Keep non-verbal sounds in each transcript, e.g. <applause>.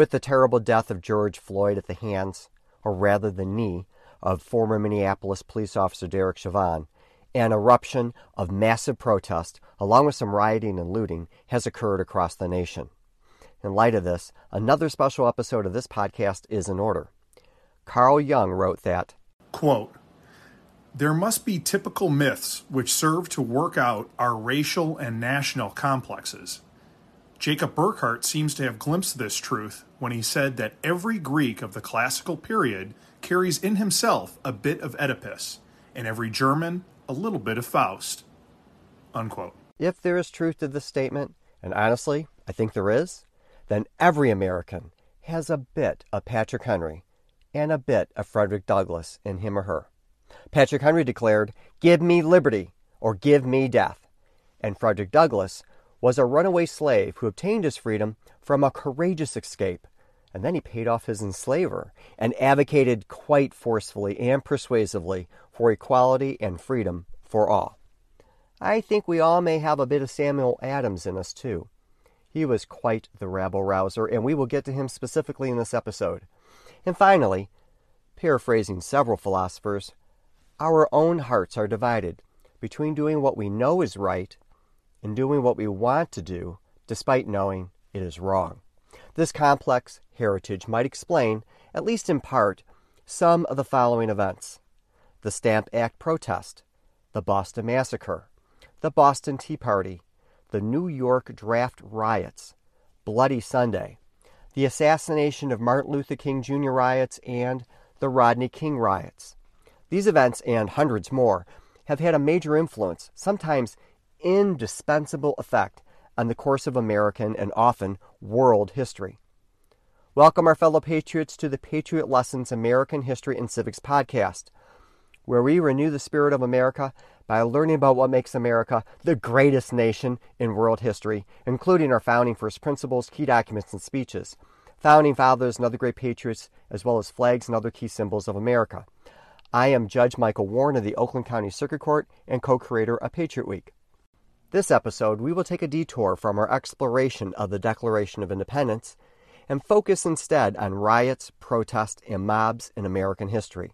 with the terrible death of George Floyd at the hands, or rather the knee, of former Minneapolis police officer Derek Chauvin, an eruption of massive protest, along with some rioting and looting, has occurred across the nation. In light of this, another special episode of this podcast is in order. Carl Jung wrote that, quote, there must be typical myths which serve to work out our racial and national complexes. Jacob Burckhardt seems to have glimpsed this truth when he said that every Greek of the classical period carries in himself a bit of Oedipus, and every German a little bit of Faust. Unquote. If there is truth to this statement, and honestly, I think there is, then every American has a bit of Patrick Henry and a bit of Frederick Douglass in him or her. Patrick Henry declared, Give me liberty or give me death. And Frederick Douglass was a runaway slave who obtained his freedom from a courageous escape. And then he paid off his enslaver and advocated quite forcefully and persuasively for equality and freedom for all. I think we all may have a bit of Samuel Adams in us, too. He was quite the rabble rouser, and we will get to him specifically in this episode. And finally, paraphrasing several philosophers, our own hearts are divided between doing what we know is right and doing what we want to do despite knowing it is wrong. This complex heritage might explain, at least in part, some of the following events the Stamp Act protest, the Boston Massacre, the Boston Tea Party, the New York draft riots, Bloody Sunday, the assassination of Martin Luther King Jr. riots, and the Rodney King riots. These events and hundreds more have had a major influence, sometimes indispensable effect on the course of American and often world history. Welcome, our fellow patriots, to the Patriot Lessons American History and Civics podcast, where we renew the spirit of America by learning about what makes America the greatest nation in world history, including our founding first principles, key documents, and speeches, founding fathers, and other great patriots, as well as flags and other key symbols of America. I am Judge Michael Warren of the Oakland County Circuit Court and co creator of Patriot Week. This episode, we will take a detour from our exploration of the Declaration of Independence and focus instead on riots, protests, and mobs in American history.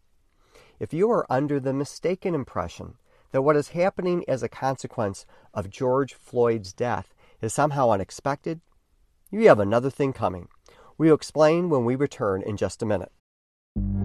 If you are under the mistaken impression that what is happening as a consequence of George Floyd's death is somehow unexpected, you have another thing coming. We'll explain when we return in just a minute.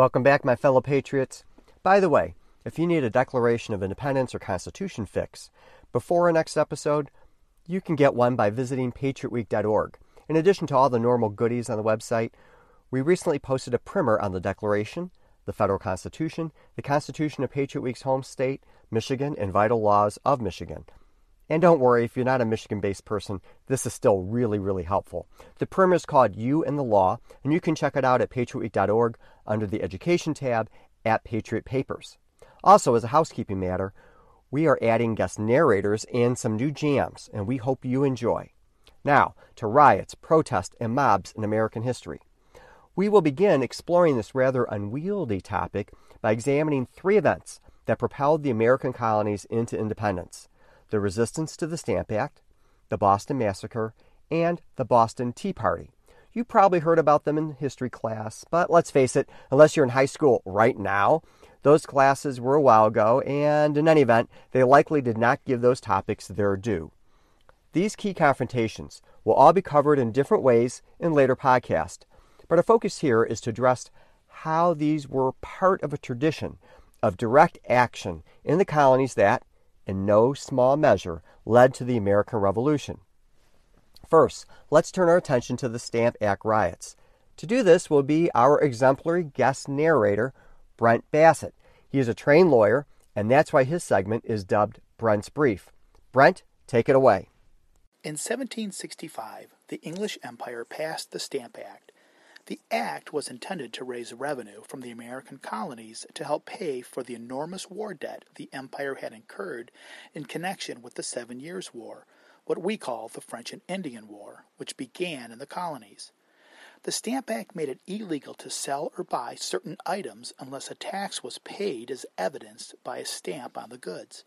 Welcome back, my fellow patriots. By the way, if you need a Declaration of Independence or Constitution fix before our next episode, you can get one by visiting patriotweek.org. In addition to all the normal goodies on the website, we recently posted a primer on the Declaration, the federal Constitution, the Constitution of Patriot Week's home state, Michigan, and vital laws of Michigan. And don't worry, if you're not a Michigan based person, this is still really, really helpful. The primer is called You and the Law, and you can check it out at patriotweek.org under the Education tab at Patriot Papers. Also, as a housekeeping matter, we are adding guest narrators and some new jams, and we hope you enjoy. Now, to riots, protests, and mobs in American history. We will begin exploring this rather unwieldy topic by examining three events that propelled the American colonies into independence the resistance to the Stamp Act, the Boston Massacre, and the Boston Tea Party. You probably heard about them in history class, but let's face it, unless you're in high school right now, those classes were a while ago, and in any event, they likely did not give those topics their due. These key confrontations will all be covered in different ways in later podcasts, but our focus here is to address how these were part of a tradition of direct action in the colonies that, in no small measure, led to the American Revolution. First, let's turn our attention to the Stamp Act riots. To do this will be our exemplary guest narrator, Brent Bassett. He is a trained lawyer and that's why his segment is dubbed Brent's Brief. Brent, take it away. In 1765, the English Empire passed the Stamp Act. The act was intended to raise revenue from the American colonies to help pay for the enormous war debt the empire had incurred in connection with the Seven Years' War, what we call the French and Indian War, which began in the colonies. The Stamp Act made it illegal to sell or buy certain items unless a tax was paid as evidenced by a stamp on the goods.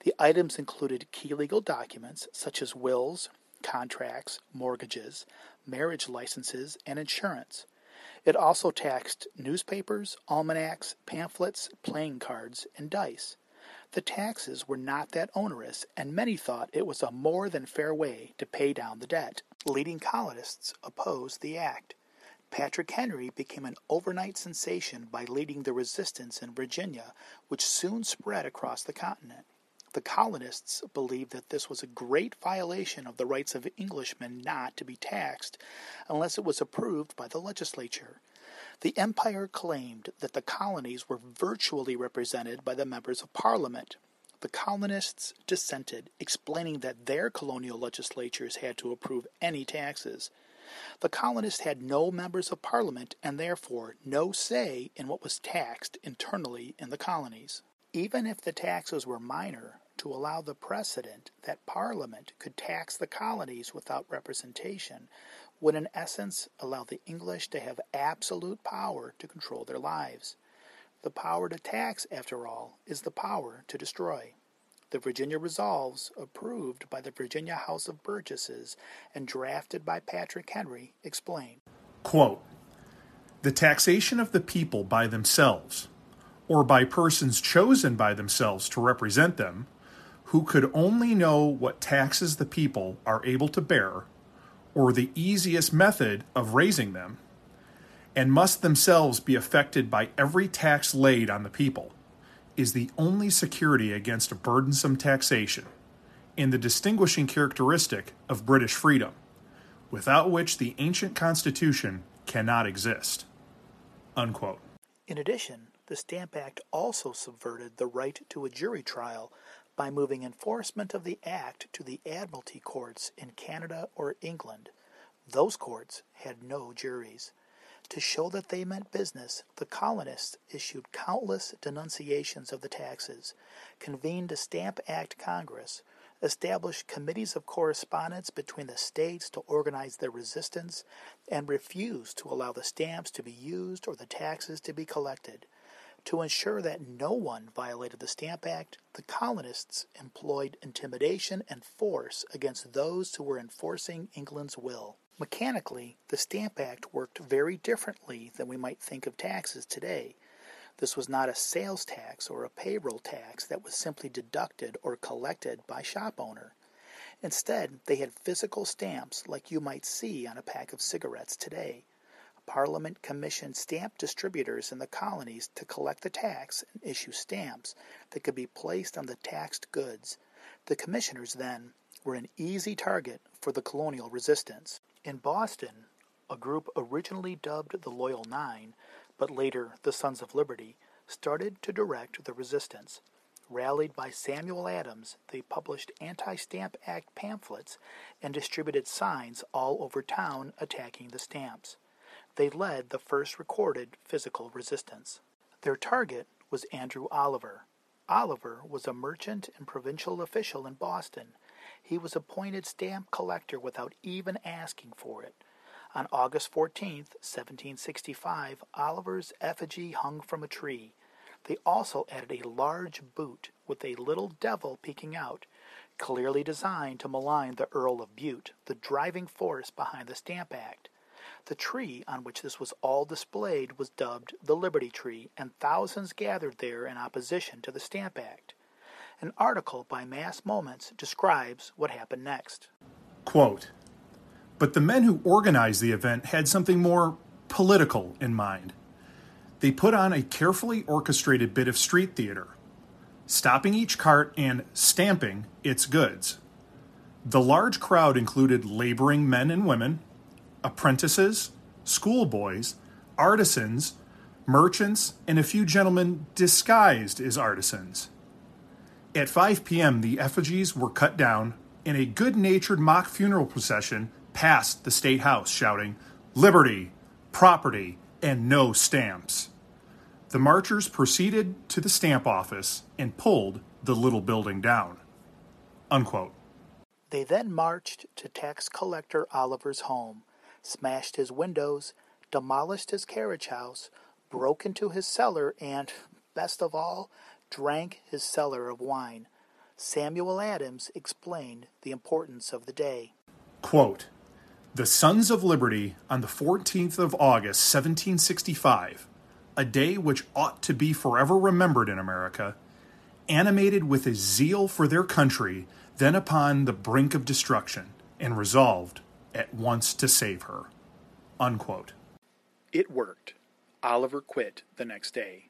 The items included key legal documents such as wills, contracts, mortgages, marriage licenses, and insurance. It also taxed newspapers, almanacs, pamphlets, playing cards, and dice. The taxes were not that onerous, and many thought it was a more than fair way to pay down the debt. Leading colonists opposed the act. Patrick Henry became an overnight sensation by leading the resistance in Virginia, which soon spread across the continent. The colonists believed that this was a great violation of the rights of Englishmen not to be taxed unless it was approved by the legislature. The empire claimed that the colonies were virtually represented by the members of parliament. The colonists dissented, explaining that their colonial legislatures had to approve any taxes. The colonists had no members of parliament and therefore no say in what was taxed internally in the colonies. Even if the taxes were minor, to allow the precedent that Parliament could tax the colonies without representation would in essence allow the English to have absolute power to control their lives. The power to tax, after all, is the power to destroy. The Virginia Resolves, approved by the Virginia House of Burgesses and drafted by Patrick Henry, explain Quote, The taxation of the people by themselves, or by persons chosen by themselves to represent them, who could only know what taxes the people are able to bear, or the easiest method of raising them, and must themselves be affected by every tax laid on the people, is the only security against a burdensome taxation, and the distinguishing characteristic of British freedom, without which the ancient Constitution cannot exist. Unquote. In addition, the Stamp Act also subverted the right to a jury trial by moving enforcement of the Act to the Admiralty courts in Canada or England. Those courts had no juries. To show that they meant business, the colonists issued countless denunciations of the taxes, convened a Stamp Act Congress, established committees of correspondence between the states to organize their resistance, and refused to allow the stamps to be used or the taxes to be collected. To ensure that no one violated the Stamp Act, the colonists employed intimidation and force against those who were enforcing England's will. Mechanically, the Stamp Act worked very differently than we might think of taxes today. This was not a sales tax or a payroll tax that was simply deducted or collected by shop owner. Instead, they had physical stamps like you might see on a pack of cigarettes today. Parliament commissioned stamp distributors in the colonies to collect the tax and issue stamps that could be placed on the taxed goods. The commissioners, then, were an easy target for the colonial resistance. In Boston, a group originally dubbed the Loyal Nine, but later the Sons of Liberty, started to direct the resistance. Rallied by Samuel Adams, they published anti Stamp Act pamphlets and distributed signs all over town attacking the stamps they led the first recorded physical resistance. Their target was Andrew Oliver. Oliver was a merchant and provincial official in Boston. He was appointed stamp collector without even asking for it. On August 14, 1765, Oliver's effigy hung from a tree. They also added a large boot with a little devil peeking out, clearly designed to malign the Earl of Bute, the driving force behind the Stamp Act. The tree on which this was all displayed was dubbed the Liberty Tree, and thousands gathered there in opposition to the Stamp Act. An article by Mass Moments describes what happened next. Quote, but the men who organized the event had something more political in mind. They put on a carefully orchestrated bit of street theater, stopping each cart and stamping its goods. The large crowd included laboring men and women, apprentices, schoolboys, artisans, merchants, and a few gentlemen disguised as artisans. At 5 p.m., the effigies were cut down, and a good natured mock funeral procession passed the State House shouting, Liberty, property, and no stamps. The marchers proceeded to the stamp office and pulled the little building down. Unquote. They then marched to tax collector Oliver's home, smashed his windows, demolished his carriage house, broke into his cellar, and, best of all, drank his cellar of wine. Samuel Adams explained the importance of the day. Quote, the Sons of Liberty on the 14th of August, 1765, a day which ought to be forever remembered in America, animated with a zeal for their country, then upon the brink of destruction, and resolved at once to save her. Unquote. It worked. Oliver quit the next day.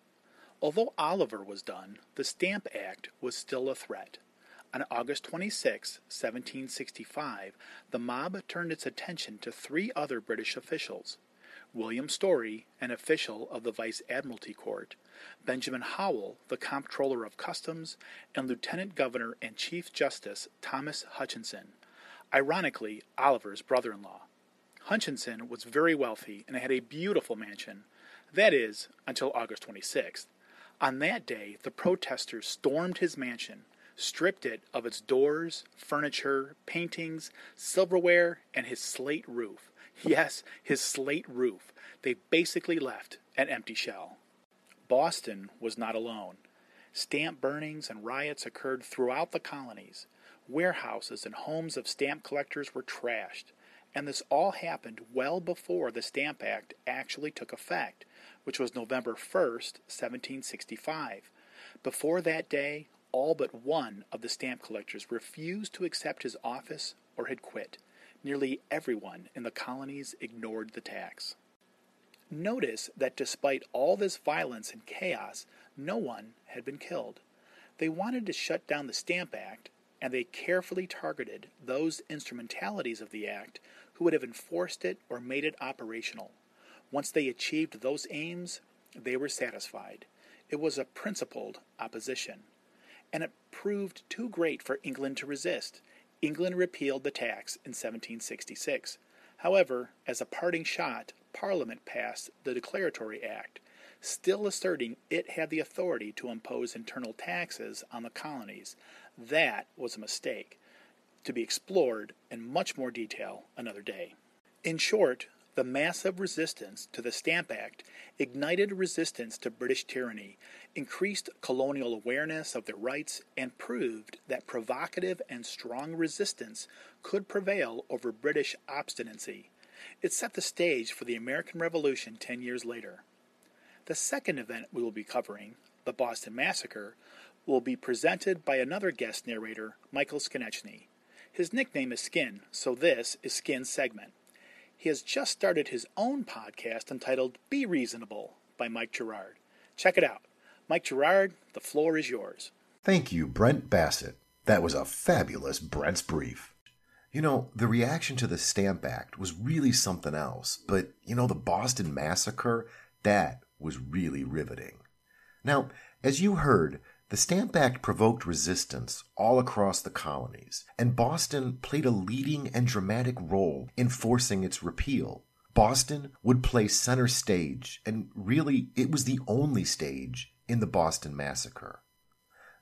Although Oliver was done, the Stamp Act was still a threat. On August 26, 1765, the mob turned its attention to three other British officials William Story, an official of the Vice Admiralty Court, Benjamin Howell, the Comptroller of Customs, and Lieutenant Governor and Chief Justice Thomas Hutchinson, ironically Oliver's brother in law. Hutchinson was very wealthy and had a beautiful mansion. That is, until August 26th. On that day, the protesters stormed his mansion, stripped it of its doors, furniture, paintings, silverware, and his slate roof. <laughs> Yes, his slate roof. They basically left an empty shell. Boston was not alone. Stamp burnings and riots occurred throughout the colonies. Warehouses and homes of stamp collectors were trashed. And this all happened well before the Stamp Act actually took effect, which was November 1st, 1765. Before that day, all but one of the stamp collectors refused to accept his office or had quit. Nearly everyone in the colonies ignored the tax. Notice that despite all this violence and chaos, no one had been killed. They wanted to shut down the Stamp Act, and they carefully targeted those instrumentalities of the Act who would have enforced it or made it operational. Once they achieved those aims, they were satisfied. It was a principled opposition and it proved too great for England to resist. England repealed the tax in 1766. However, as a parting shot, Parliament passed the Declaratory Act, still asserting it had the authority to impose internal taxes on the colonies. That was a mistake, to be explored in much more detail another day. In short, the massive resistance to the Stamp Act ignited resistance to British tyranny, increased colonial awareness of their rights, and proved that provocative and strong resistance could prevail over British obstinacy. It set the stage for the American Revolution ten years later. The second event we will be covering, the Boston Massacre, will be presented by another guest narrator, Michael Skonechny. His nickname is Skin, so this is Skin's segment. He has just started his own podcast entitled Be Reasonable by Mike Gerard. Check it out. Mike Gerard, the floor is yours. Thank you, Brent Bassett. That was a fabulous Brent's brief. You know, the reaction to the Stamp Act was really something else, but, you know, the Boston Massacre, that was really riveting. Now, as you heard, the Stamp Act provoked resistance all across the colonies, and Boston played a leading and dramatic role in forcing its repeal. Boston would play center stage, and really it was the only stage in the Boston Massacre.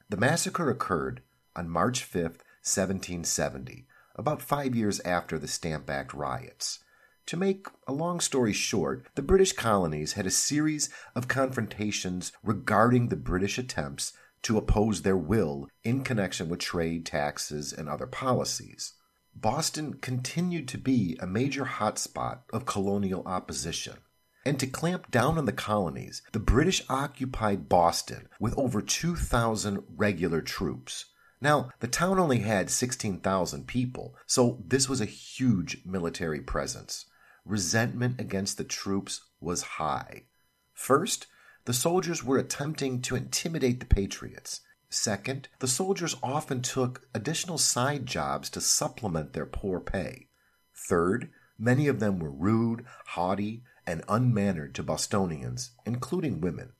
The massacre occurred on March 5, 1770, about five years after the Stamp Act riots. To make a long story short, the British colonies had a series of confrontations regarding the British attempts to oppose their will in connection with trade, taxes, and other policies. Boston continued to be a major hotspot of colonial opposition. And to clamp down on the colonies, the British occupied Boston with over 2,000 regular troops. Now, the town only had 16,000 people, so this was a huge military presence. Resentment against the troops was high. First, the soldiers were attempting to intimidate the Patriots. Second, the soldiers often took additional side jobs to supplement their poor pay. Third, many of them were rude, haughty, and unmannered to Bostonians, including women.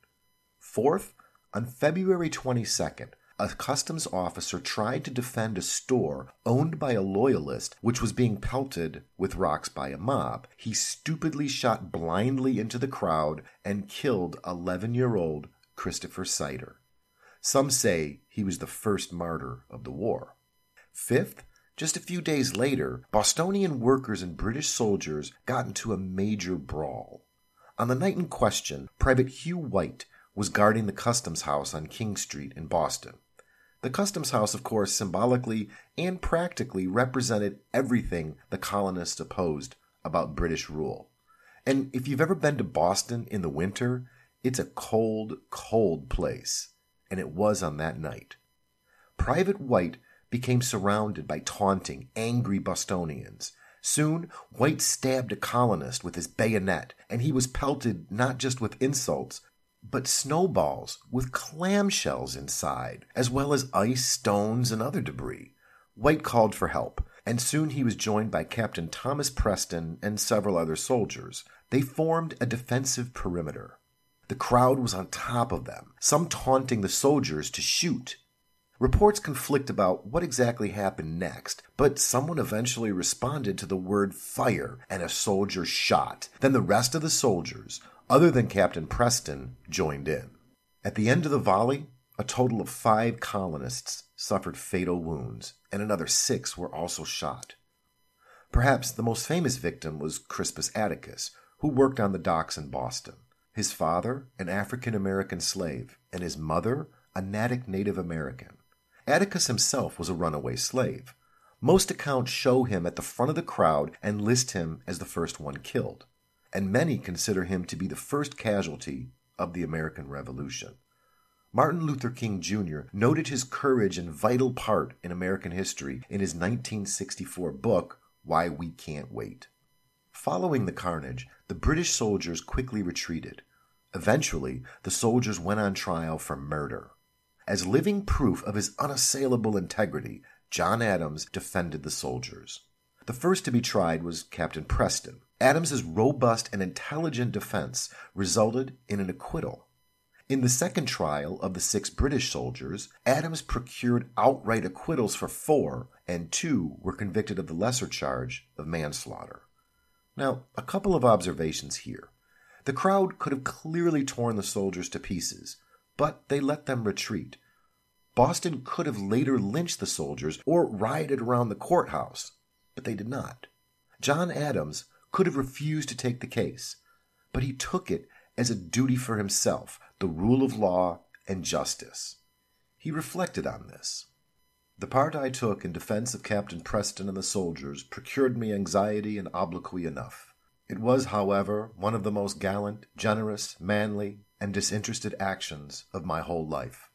Fourth, on February 22nd, a customs officer tried to defend a store owned by a loyalist which was being pelted with rocks by a mob. He stupidly shot blindly into the crowd and killed 11 year old Christopher Seider. Some say he was the first martyr of the war. Fifth, just a few days later, Bostonian workers and British soldiers got into a major brawl. On the night in question, Private Hugh White was guarding the customs house on King Street in Boston. The customs house, of course, symbolically and practically represented everything the colonists opposed about British rule. And if you've ever been to Boston in the winter, it's a cold, cold place. And it was on that night. Private White became surrounded by taunting, angry Bostonians. Soon, White stabbed a colonist with his bayonet, and he was pelted not just with insults, but snowballs with clamshells inside, as well as ice, stones, and other debris. White called for help, and soon he was joined by Captain Thomas Preston and several other soldiers. They formed a defensive perimeter. The crowd was on top of them, some taunting the soldiers to shoot. Reports conflict about what exactly happened next, but someone eventually responded to the word fire and a soldier shot. Then the rest of the soldiers, other than Captain Preston, joined in. At the end of the volley, a total of five colonists suffered fatal wounds, and another six were also shot. Perhaps the most famous victim was Crispus Attucks, who worked on the docks in Boston. His father, an African American slave, and his mother, a Natick Native American. Attucks himself was a runaway slave. Most accounts show him at the front of the crowd and list him as the first one killed, and many consider him to be the first casualty of the American Revolution. Martin Luther King Jr. noted his courage and vital part in American history in his 1964 book, Why We Can't Wait. Following the carnage, the British soldiers quickly retreated. Eventually, the soldiers went on trial for murder. As living proof of his unassailable integrity, John Adams defended the soldiers. The first to be tried was Captain Preston. Adams's robust and intelligent defense resulted in an acquittal. In the second trial of the six British soldiers, Adams procured outright acquittals for four, and two were convicted of the lesser charge of manslaughter. Now, a couple of observations here. The crowd could have clearly torn the soldiers to pieces, but they let them retreat. Boston could have later lynched the soldiers or rioted around the courthouse, but they did not. John Adams could have refused to take the case, but he took it as a duty for himself, the rule of law and justice. He reflected on this. The part I took in defense of Captain Preston and the soldiers procured me anxiety and obloquy enough. It was, however, one of the most gallant, generous, manly, and disinterested actions of my whole life,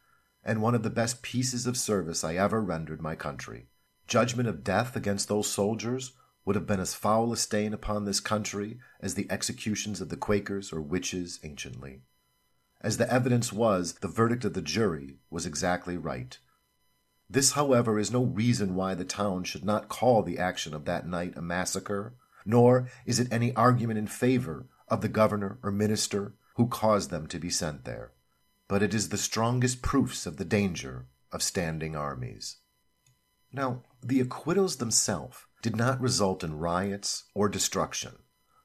and one of the best pieces of service I ever rendered my country. Judgment of death against those soldiers would have been as foul a stain upon this country as the executions of the Quakers or witches anciently. As the evidence was, the verdict of the jury was exactly right. This, however, is no reason why the town should not call the action of that night a massacre, nor is it any argument in favor of the governor or minister who caused them to be sent there, but it is the strongest proofs of the danger of standing armies. Now, the acquittals themselves did not result in riots or destruction.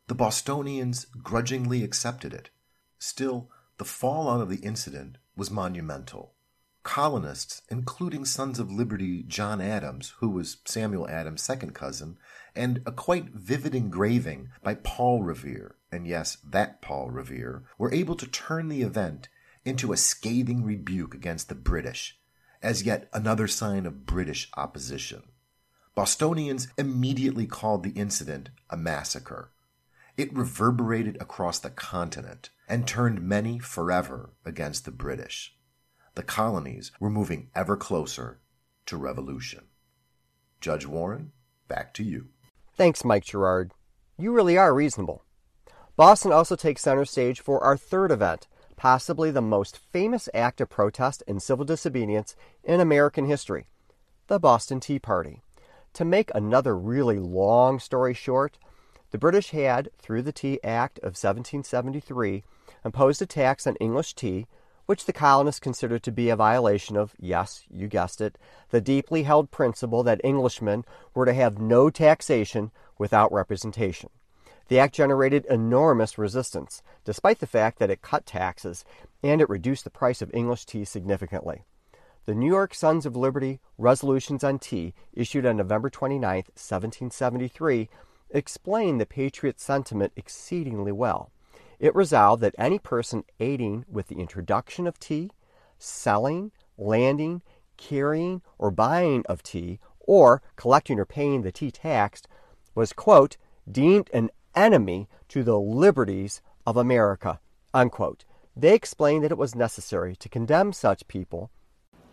The Bostonians grudgingly accepted it. Still, the fallout of the incident was monumental. Colonists, including Sons of Liberty John Adams, who was Samuel Adams' second cousin, and a quite vivid engraving by Paul Revere, and yes, that Paul Revere, were able to turn the event into a scathing rebuke against the British, as yet another sign of British opposition. Bostonians immediately called the incident a massacre. It reverberated across the continent and turned many forever against the British. The colonies were moving ever closer to revolution. Judge Warren, back to you. Thanks, Mike Gerard. You really are reasonable. Boston also takes center stage for our third event, possibly the most famous act of protest and civil disobedience in American history the Boston Tea Party. To make another really long story short, the British had, through the Tea Act of 1773, imposed a tax on English tea, which the colonists considered to be a violation of, yes, you guessed it, the deeply held principle that Englishmen were to have no taxation without representation. The act generated enormous resistance, despite the fact that it cut taxes and it reduced the price of English tea significantly. The New York Sons of Liberty Resolutions on Tea, issued on November 29, 1773, explained the Patriot sentiment exceedingly well. It resolved that any person aiding with the introduction of tea, selling, landing, carrying, or buying of tea, or collecting or paying the tea tax, was, quote, deemed an enemy to the liberties of America, unquote. They explained that it was necessary to condemn such people,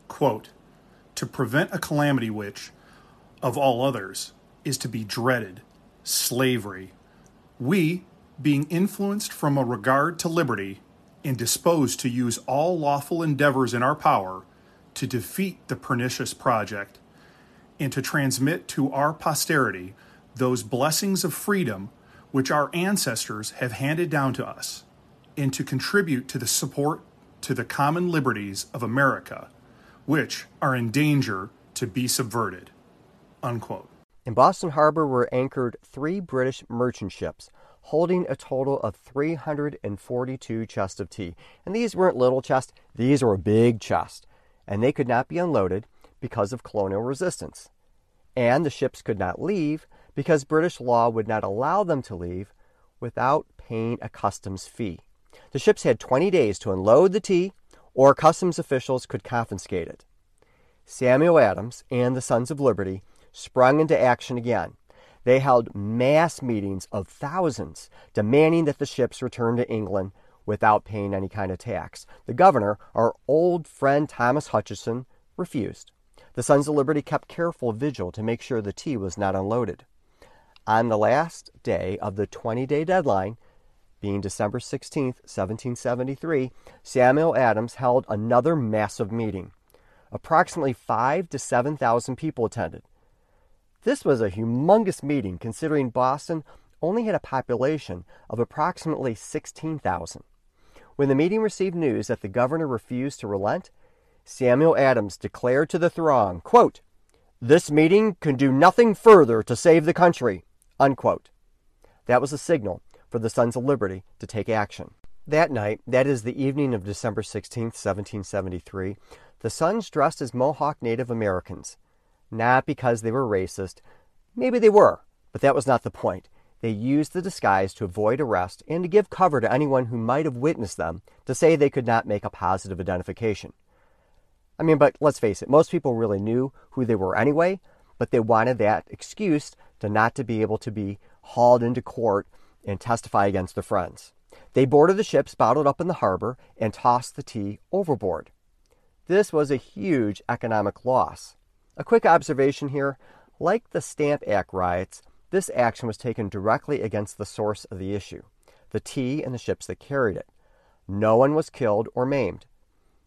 quote, to prevent a calamity which, of all others, is to be dreaded, slavery. We, being influenced from a regard to liberty, and disposed to use all lawful endeavors in our power to defeat the pernicious project, and to transmit to our posterity those blessings of freedom which our ancestors have handed down to us, and to contribute to the support to the common liberties of America, which are in danger to be subverted. Unquote. In Boston Harbor were anchored three British merchant ships holding a total of 342 chests of tea. And these weren't little chests, these were big chests. And they could not be unloaded because of colonial resistance. And the ships could not leave because British law would not allow them to leave without paying a customs fee. The ships had 20 days to unload the tea, or customs officials could confiscate it. Samuel Adams and the Sons of Liberty sprung into action again. They held mass meetings of thousands demanding that the ships return to England without paying any kind of tax. The governor, our old friend Thomas Hutchinson, refused. The Sons of Liberty kept careful vigil to make sure the tea was not unloaded. On the last day of the 20 day deadline, being December 16, 1773, Samuel Adams held another massive meeting. Approximately 5 to 7,000 people attended. This was a humongous meeting considering Boston only had a population of approximately 16,000. When the meeting received news that the governor refused to relent, Samuel Adams declared to the throng, quote, This meeting can do nothing further to save the country. Unquote. That was a signal for the Sons of Liberty to take action. That night, that is the evening of December 16, 1773, the Sons dressed as Mohawk Native Americans not because they were racist. Maybe they were, but that was not the point. They used the disguise to avoid arrest and to give cover to anyone who might have witnessed them to say they could not make a positive identification. I mean, but let's face it, most people really knew who they were anyway, but they wanted that excuse to not to be able to be hauled into court and testify against their friends. They boarded the ships bottled up in the harbor and tossed the tea overboard. This was a huge economic loss. A quick observation here like the Stamp Act riots, this action was taken directly against the source of the issue the tea and the ships that carried it. No one was killed or maimed.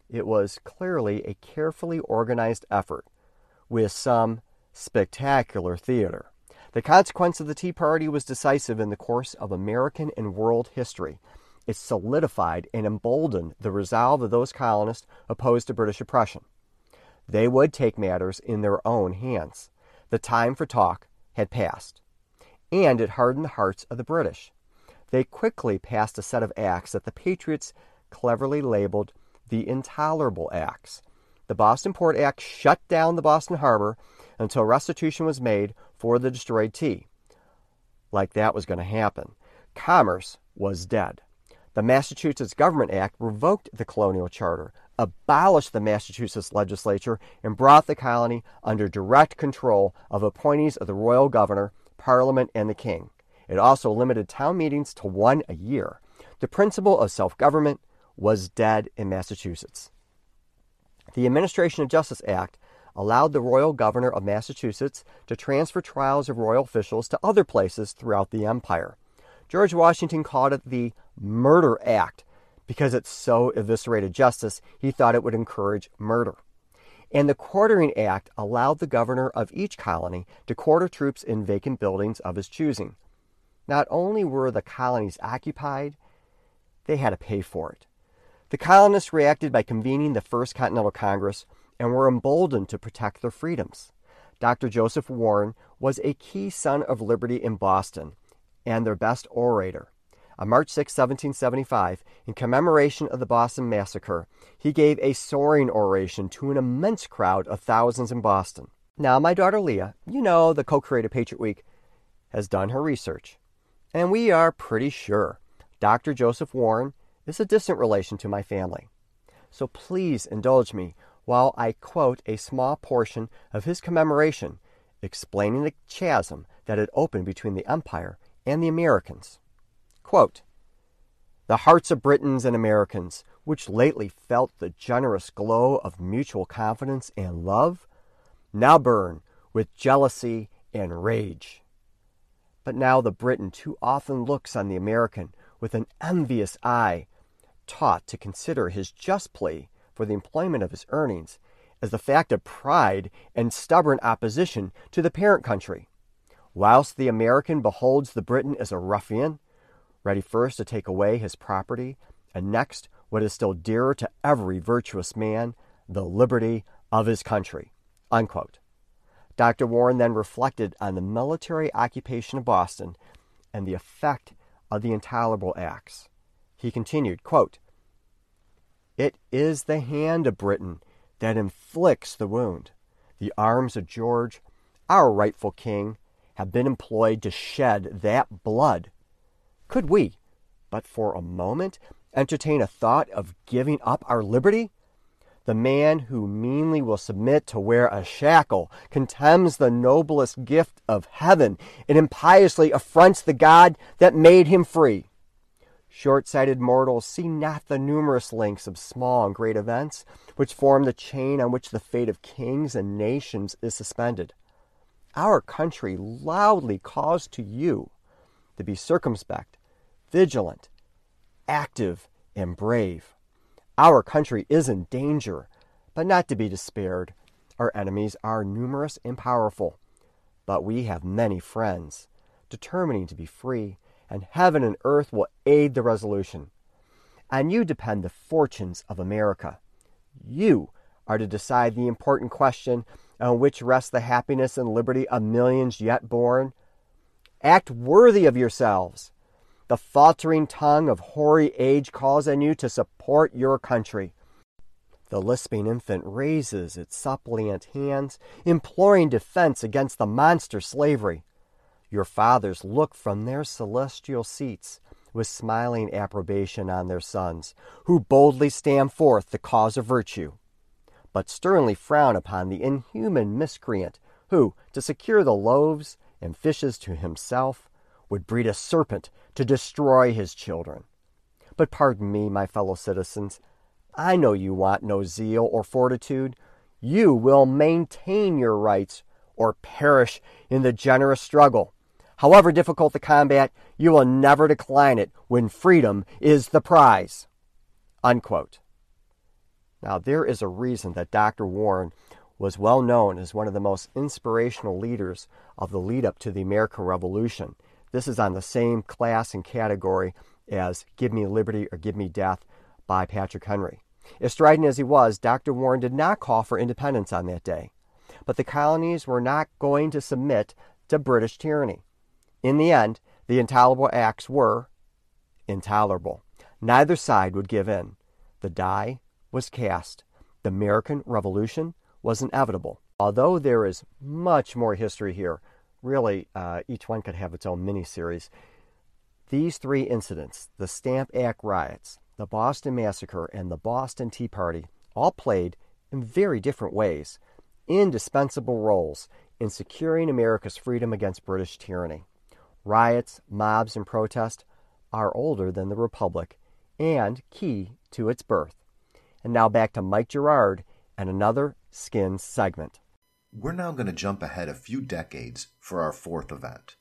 It was clearly a carefully organized effort with some spectacular theater. The consequence of the Tea Party was decisive in the course of American and world history. It solidified and emboldened the resolve of those colonists opposed to British oppression. They would take matters in their own hands. The time for talk had passed, and it hardened the hearts of the British. They quickly passed a set of acts that the Patriots cleverly labeled the Intolerable Acts. The Boston Port Act shut down the Boston Harbor until restitution was made for the destroyed tea. Like that was going to happen. Commerce was dead. The Massachusetts Government Act revoked the colonial charter, abolished the Massachusetts legislature, and brought the colony under direct control of appointees of the royal governor, parliament, and the king. It also limited town meetings to one a year. The principle of self government was dead in Massachusetts. The Administration of Justice Act allowed the royal governor of Massachusetts to transfer trials of royal officials to other places throughout the empire. George Washington called it the Murder Act because it so eviscerated justice, he thought it would encourage murder. And the Quartering Act allowed the governor of each colony to quarter troops in vacant buildings of his choosing. Not only were the colonies occupied, they had to pay for it. The colonists reacted by convening the First Continental Congress and were emboldened to protect their freedoms. Dr. Joseph Warren was a key son of liberty in Boston and their best orator. On March 6, 1775, in commemoration of the Boston Massacre, he gave a soaring oration to an immense crowd of thousands in Boston. Now, my daughter Leah, you know the co creator Patriot Week, has done her research, and we are pretty sure Dr. Joseph Warren is a distant relation to my family. So please indulge me while I quote a small portion of his commemoration explaining the chasm that had opened between the Empire and the Americans. Quote, the hearts of Britons and Americans, which lately felt the generous glow of mutual confidence and love, now burn with jealousy and rage. But now the Briton too often looks on the American with an envious eye, taught to consider his just plea for the employment of his earnings as the fact of pride and stubborn opposition to the parent country, whilst the American beholds the Briton as a ruffian, ready first to take away his property, and next, what is still dearer to every virtuous man, the liberty of his country. Unquote. Dr. Warren then reflected on the military occupation of Boston and the effect of the intolerable acts. He continued, quote, It is the hand of Britain that inflicts the wound. The arms of George, our rightful king, have been employed to shed that blood. Could we, but for a moment, entertain a thought of giving up our liberty? The man who meanly will submit to wear a shackle contemns the noblest gift of heaven and impiously affronts the God that made him free. Short sighted mortals see not the numerous links of small and great events which form the chain on which the fate of kings and nations is suspended. Our country loudly calls to you to be circumspect, vigilant, active, and brave. Our country is in danger, but not to be despaired. Our enemies are numerous and powerful, but we have many friends, determining to be free, and heaven and earth will aid the resolution. And you depend the fortunes of America. You are to decide the important question on which rests the happiness and liberty of millions yet born. Act worthy of yourselves. The faltering tongue of hoary age calls on you to support your country. The lisping infant raises its suppliant hands, imploring defense against the monster slavery. Your fathers look from their celestial seats with smiling approbation on their sons, who boldly stand forth the cause of virtue, but sternly frown upon the inhuman miscreant who, to secure the loaves and fishes to himself, would breed a serpent to destroy his children. But pardon me, my fellow citizens, I know you want no zeal or fortitude. You will maintain your rights or perish in the generous struggle. However difficult the combat, you will never decline it when freedom is the prize. Unquote. Now, there is a reason that Dr. Warren was well known as one of the most inspirational leaders of the lead up to the American Revolution. This is on the same class and category as Give Me Liberty or Give Me Death by Patrick Henry. As strident as he was, Dr. Warren did not call for independence on that day. But the colonies were not going to submit to British tyranny. In the end, the intolerable acts were intolerable. Neither side would give in. The die was cast. The American Revolution was inevitable. Although there is much more history here, really, uh, each one could have its own mini series. These three incidents, the Stamp Act riots, the Boston Massacre, and the Boston Tea Party, all played in very different ways indispensable roles in securing America's freedom against British tyranny. Riots, mobs, and protests are older than the Republic and key to its birth. And now back to Mike Gerard and another skin segment. We're now going to jump ahead a few decades for our fourth event.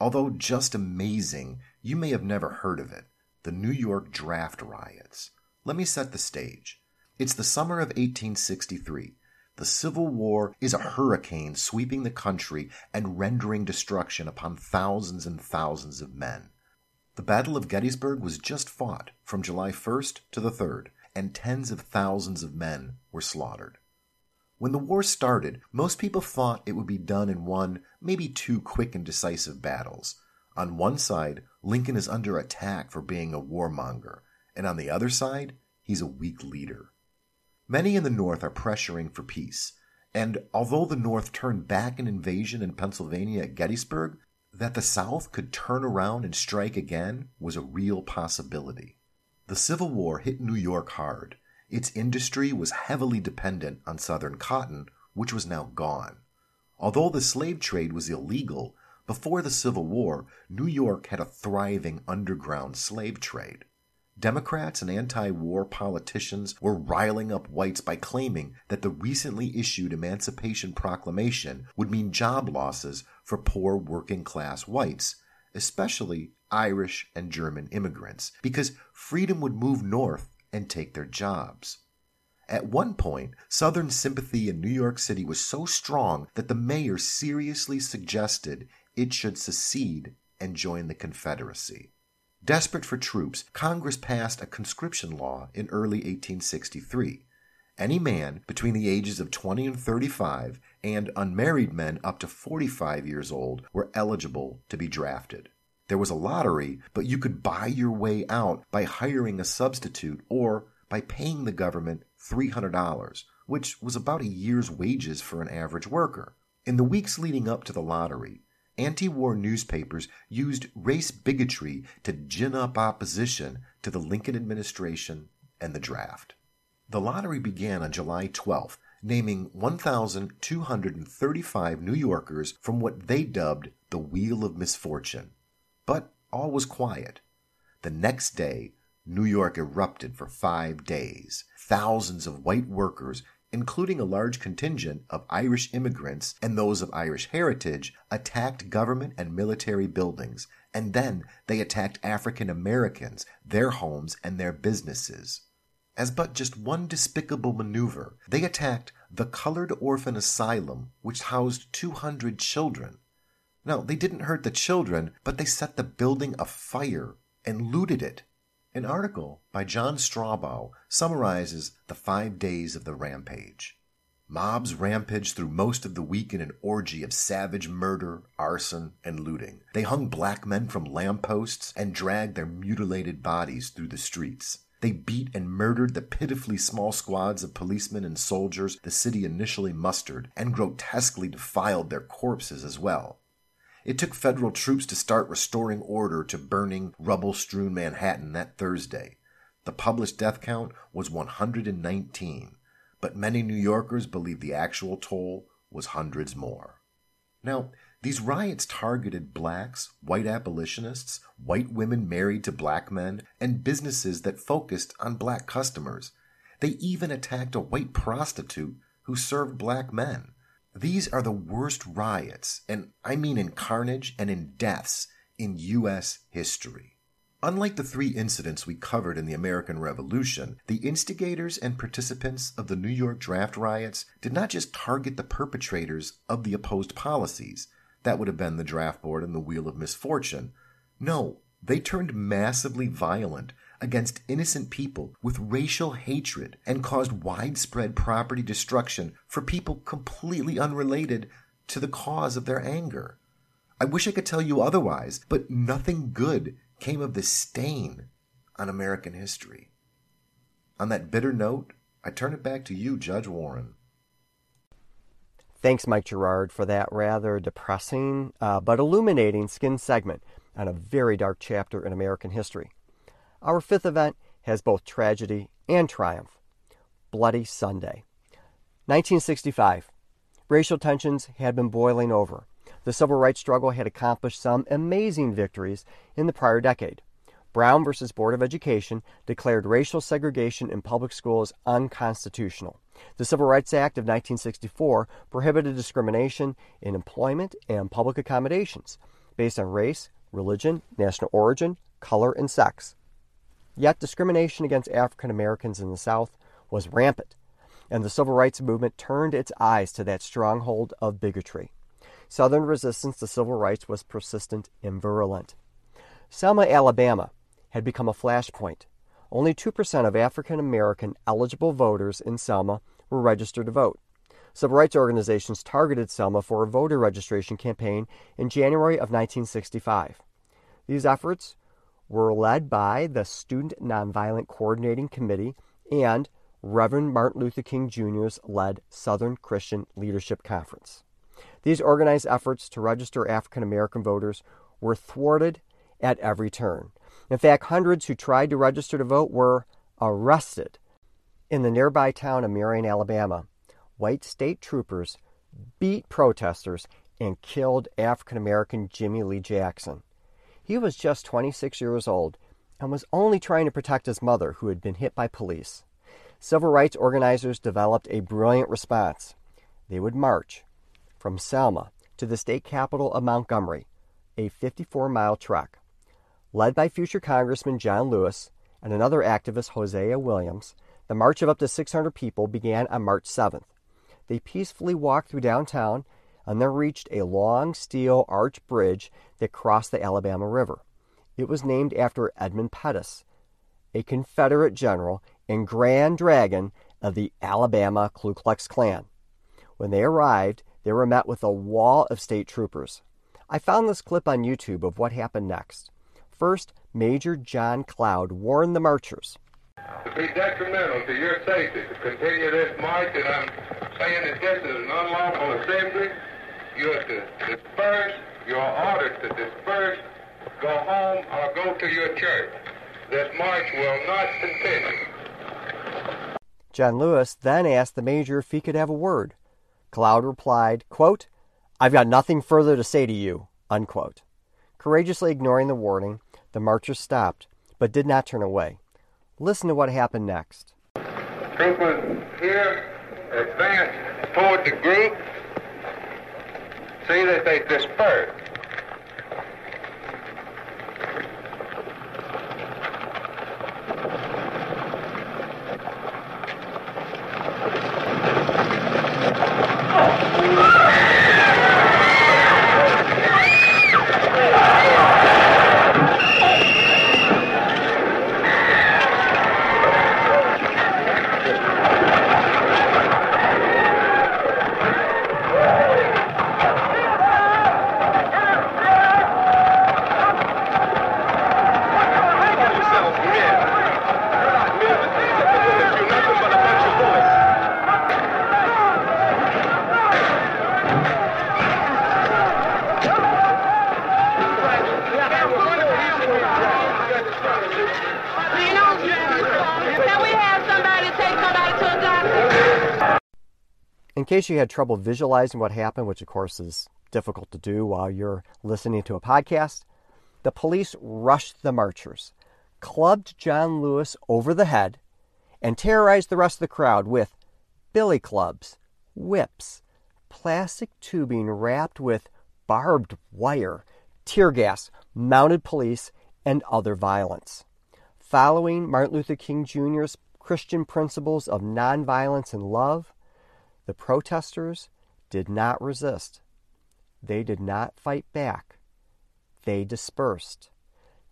Although just amazing, you may have never heard of it the New York Draft Riots. Let me set the stage. It's the summer of 1863. The Civil War is a hurricane sweeping the country and rendering destruction upon thousands and thousands of men. The Battle of Gettysburg was just fought from July 1st to the 3rd, and tens of thousands of men were slaughtered. When the war started, most people thought it would be done in one, maybe two quick and decisive battles. On one side, Lincoln is under attack for being a warmonger, and on the other side, he's a weak leader. Many in the North are pressuring for peace, and although the North turned back an invasion in Pennsylvania at Gettysburg, that the South could turn around and strike again was a real possibility. The Civil War hit New York hard. Its industry was heavily dependent on Southern cotton, which was now gone. Although the slave trade was illegal, before the Civil War, New York had a thriving underground slave trade. Democrats and anti war politicians were riling up whites by claiming that the recently issued Emancipation Proclamation would mean job losses for poor working class whites, especially Irish and German immigrants, because freedom would move north and take their jobs. At one point, Southern sympathy in New York City was so strong that the mayor seriously suggested it should secede and join the Confederacy. Desperate for troops, Congress passed a conscription law in early 1863. Any man between the ages of 20 and 35 and unmarried men up to 45 years old were eligible to be drafted. There was a lottery, but you could buy your way out by hiring a substitute or by paying the government $300, which was about a year's wages for an average worker. In the weeks leading up to the lottery, anti war newspapers used race bigotry to gin up opposition to the Lincoln administration and the draft. The lottery began on July 12th, naming 1,235 New Yorkers from what they dubbed the Wheel of Misfortune. But all was quiet. The next day, New York erupted for five days. Thousands of white workers including a large contingent of Irish immigrants and those of Irish heritage, attacked government and military buildings, and then they attacked African Americans, their homes, and their businesses. As but just one despicable maneuver, they attacked the Colored Orphan Asylum, which housed 200 children. Now, they didn't hurt the children, but they set the building afire and looted it. An article by John Strausbaugh summarizes the five days of the rampage. Mobs rampaged through most of the week in an orgy of savage murder, arson, and looting. They hung black men from lampposts and dragged their mutilated bodies through the streets. They beat and murdered the pitifully small squads of policemen and soldiers the city initially mustered, and grotesquely defiled their corpses as well. It took federal troops to start restoring order to burning, rubble strewn Manhattan that Thursday. The published death count was 119, but many New Yorkers believe the actual toll was hundreds more. Now, these riots targeted blacks, white abolitionists, white women married to black men, and businesses that focused on black customers. They even attacked a white prostitute who served black men. These are the worst riots, and I mean in carnage and in deaths, in U.S. history. Unlike the three incidents we covered in the American Revolution, the instigators and participants of the New York draft riots did not just target the perpetrators of the opposed policies, that would have been the draft board and the Wheel of Misfortune. No, they turned massively violent against innocent people with racial hatred and caused widespread property destruction for people completely unrelated to the cause of their anger. I wish I could tell you otherwise, but nothing good came of this stain on American history. On that bitter note, I turn it back to you, Judge Warren. Thanks, Mike Gerard, for that rather depressing uh, but illuminating skin segment on a very dark chapter in American history. Our fifth event has both tragedy and triumph Bloody Sunday. 1965. Racial tensions had been boiling over. The civil rights struggle had accomplished some amazing victories in the prior decade. Brown versus Board of Education declared racial segregation in public schools unconstitutional. The Civil Rights Act of 1964 prohibited discrimination in employment and public accommodations based on race, religion, national origin, color, and sex. Yet discrimination against African Americans in the South was rampant, and the civil rights movement turned its eyes to that stronghold of bigotry. Southern resistance to civil rights was persistent and virulent. Selma, Alabama had become a flashpoint. only 2% of African American eligible voters in Selma were registered to vote. Civil rights organizations targeted Selma for a voter registration campaign in January of 1965. These efforts were led by the Student Nonviolent Coordinating Committee and Reverend Martin Luther King Jr.'s led Southern Christian Leadership Conference. These organized efforts to register African American voters were thwarted at every turn. In fact, hundreds who tried to register to vote were arrested. In the nearby town of Marion, Alabama, white state troopers beat protesters and killed African American Jimmy Lee Jackson. He was just 26 years old and was only trying to protect his mother, who had been hit by police. Civil rights organizers developed a brilliant response. They would march from Selma to the state capital of Montgomery, a 54 mile trek. Led by future Congressman John Lewis and another activist, Hosea Williams, the march of up to 600 people began on March 7th. They peacefully walked through downtown and then reached a long steel arch bridge that crossed the Alabama River. It was named after Edmund Pettus, a Confederate general and Grand Dragon of the Alabama Ku Klux Klan. When they arrived, they were met with a wall of state troopers. I found this clip on YouTube of what happened next. First, Major John Cloud warned the marchers. To be detrimental to your safety to continue this march, and I'm saying that this is an unlawful assembly, you are to disperse, you are ordered to disperse, go home or go to your church. This march will not continue. John Lewis then asked the major if he could have a word. Cloud replied, quote, I've got nothing further to say to you, unquote. Courageously ignoring the warning, the marchers stopped, but did not turn away. Listen to what happened next. Troopers here uh, advance toward the group. See that they disperse. Case you had trouble visualizing what happened, which of course is difficult to do while you're listening to a podcast, the police rushed the marchers, clubbed John Lewis over the head, and terrorized the rest of the crowd with billy clubs, whips, plastic tubing wrapped with barbed wire, tear gas, mounted police, and other violence. Following Martin Luther King Jr.'s Christian principles of nonviolence and love, the protesters did not resist. They did not fight back. They dispersed.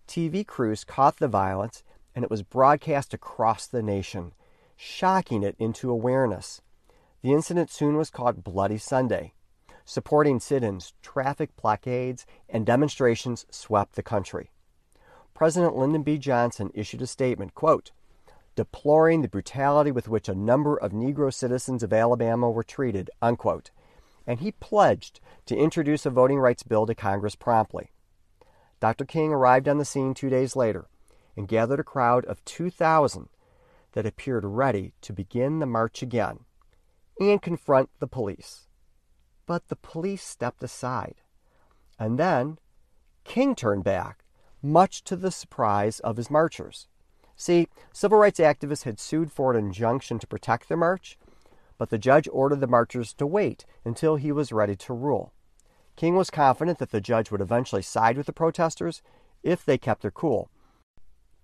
TV crews caught the violence and it was broadcast across the nation, shocking it into awareness. The incident soon was called Bloody Sunday. Supporting sit ins, traffic blockades, and demonstrations swept the country. President Lyndon B. Johnson issued a statement, quote, deploring the brutality with which a number of Negro citizens of Alabama were treated, unquote, and he pledged to introduce a voting rights bill to Congress promptly. Dr. King arrived on the scene two days later and gathered a crowd of 2,000 that appeared ready to begin the march again and confront the police. But the police stepped aside. And then King turned back, much to the surprise of his marchers. See, civil rights activists had sued for an injunction to protect the march, but the judge ordered the marchers to wait until he was ready to rule. King was confident that the judge would eventually side with the protesters if they kept their cool,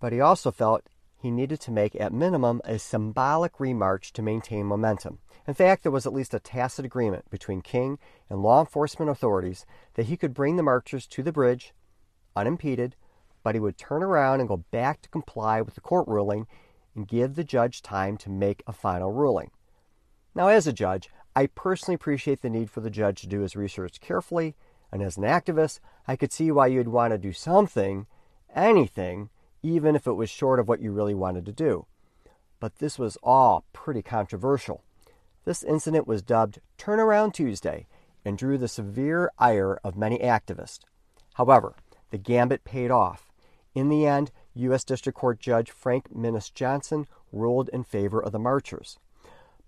but he also felt he needed to make at minimum a symbolic remarch to maintain momentum. In fact, there was at least a tacit agreement between King and law enforcement authorities that he could bring the marchers to the bridge unimpeded but he would turn around and go back to comply with the court ruling and give the judge time to make a final ruling. Now, as a judge, I personally appreciate the need for the judge to do his research carefully, and as an activist, I could see why you'd want to do something, anything, even if it was short of what you really wanted to do. But this was all pretty controversial. This incident was dubbed Turnaround Tuesday and drew the severe ire of many activists. However, the gambit paid off. In the end, U.S. District Court Judge Frank Minis Johnson ruled in favor of the marchers.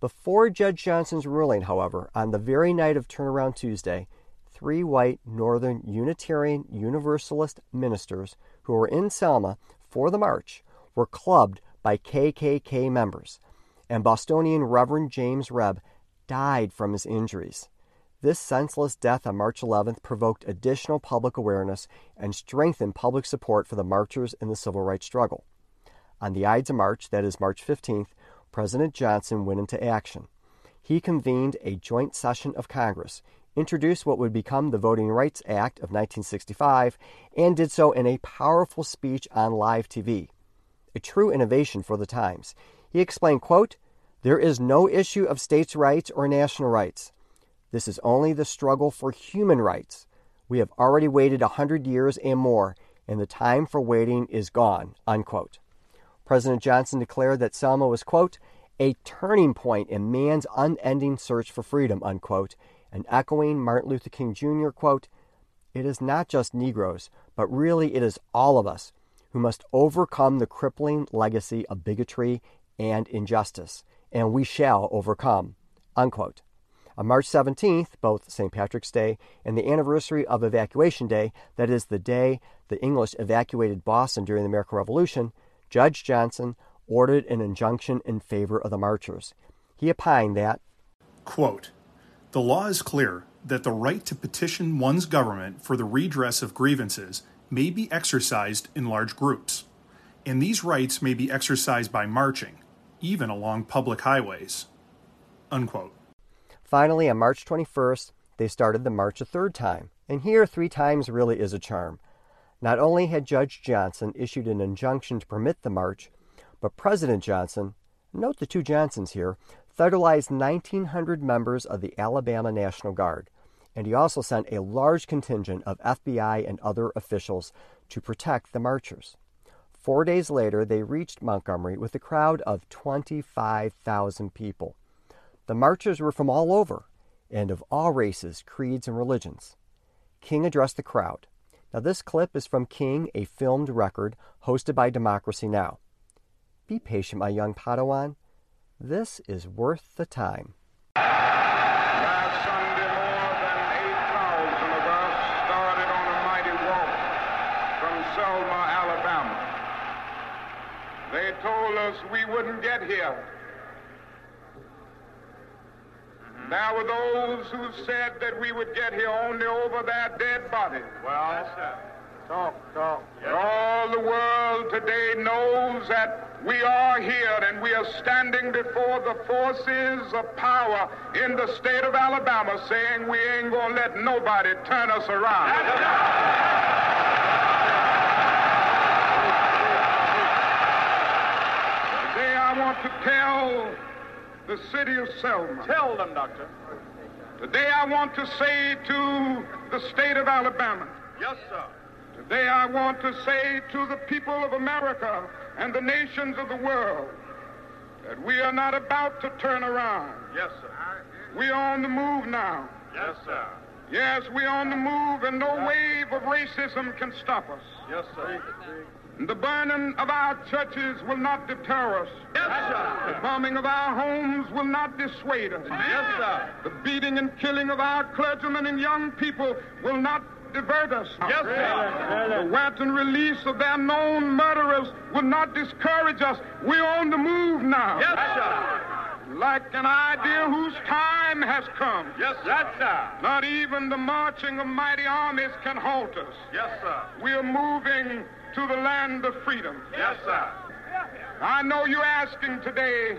Before Judge Johnson's ruling, however, on the very night of Turnaround Tuesday, three white Northern Unitarian Universalist ministers who were in Selma for the march were clubbed by KKK members, and Bostonian Reverend James Reeb died from his injuries. This senseless death on March 11th provoked additional public awareness and strengthened public support for the marchers in the civil rights struggle. On the Ides of March, that is March 15th, President Johnson went into action. He convened a joint session of Congress, introduced what would become the Voting Rights Act of 1965, and did so in a powerful speech on live TV. A true innovation for the times. He explained, quote, There is no issue of states' rights or national rights. This is only the struggle for human rights. We have already waited a hundred years and more, and the time for waiting is gone. Unquote. President Johnson declared that Selma was, quote, a turning point in man's unending search for freedom, unquote, and echoing Martin Luther King Jr., quote, it is not just Negroes, but really it is all of us who must overcome the crippling legacy of bigotry and injustice, and we shall overcome, unquote. On March 17th, both St. Patrick's Day and the anniversary of Evacuation Day, that is the day the English evacuated Boston during the American Revolution, Judge Johnson ordered an injunction in favor of the marchers. He opined that, quote, The law is clear that the right to petition one's government for the redress of grievances may be exercised in large groups, and these rights may be exercised by marching, even along public highways. Unquote. Finally, on March 21st, they started the march a third time, and here three times really is a charm. Not only had Judge Johnson issued an injunction to permit the march, but President Johnson, note the two Johnsons here, federalized 1,900 members of the Alabama National Guard, and he also sent a large contingent of FBI and other officials to protect the marchers. Four days later, they reached Montgomery with a crowd of 25,000 people. The marchers were from all over and of all races, creeds, and religions. King addressed the crowd. Now, this clip is from King, a filmed record hosted by Democracy Now! Be patient, my young Padawan. This is worth the time. Last Sunday, more than 8,000 of us started on a mighty walk from Selma, Alabama. They told us we wouldn't get here. There were those who said that we would get here only over their dead bodies. Well, sir, talk, talk. But all the world today knows that we are here and we are standing before the forces of power in the state of Alabama saying we ain't gonna let nobody turn us around. Today I want to tell the city of Selma. Tell them, Doctor. Today I want to say to the state of Alabama. Yes, sir. Today I want to say to the people of America and the nations of the world that we are not about to turn around. Yes, sir. We are on the move now. Yes, sir. Yes, we are on the move and no wave of racism can stop us. Yes, sir. The burning of our churches will not deter us. Yes, sir. The bombing of our homes will not dissuade us. Yes, sir. The beating and killing of our clergymen and young people will not divert us. Yes, sir. The wanton release of their known murderers will not discourage us. We're on the move now. Yes, sir. Like an idea whose time has come. Yes, yes, sir. Not even the marching of mighty armies can halt us. Yes, sir. We are moving to the land of freedom. Yes, sir. I know you're asking today,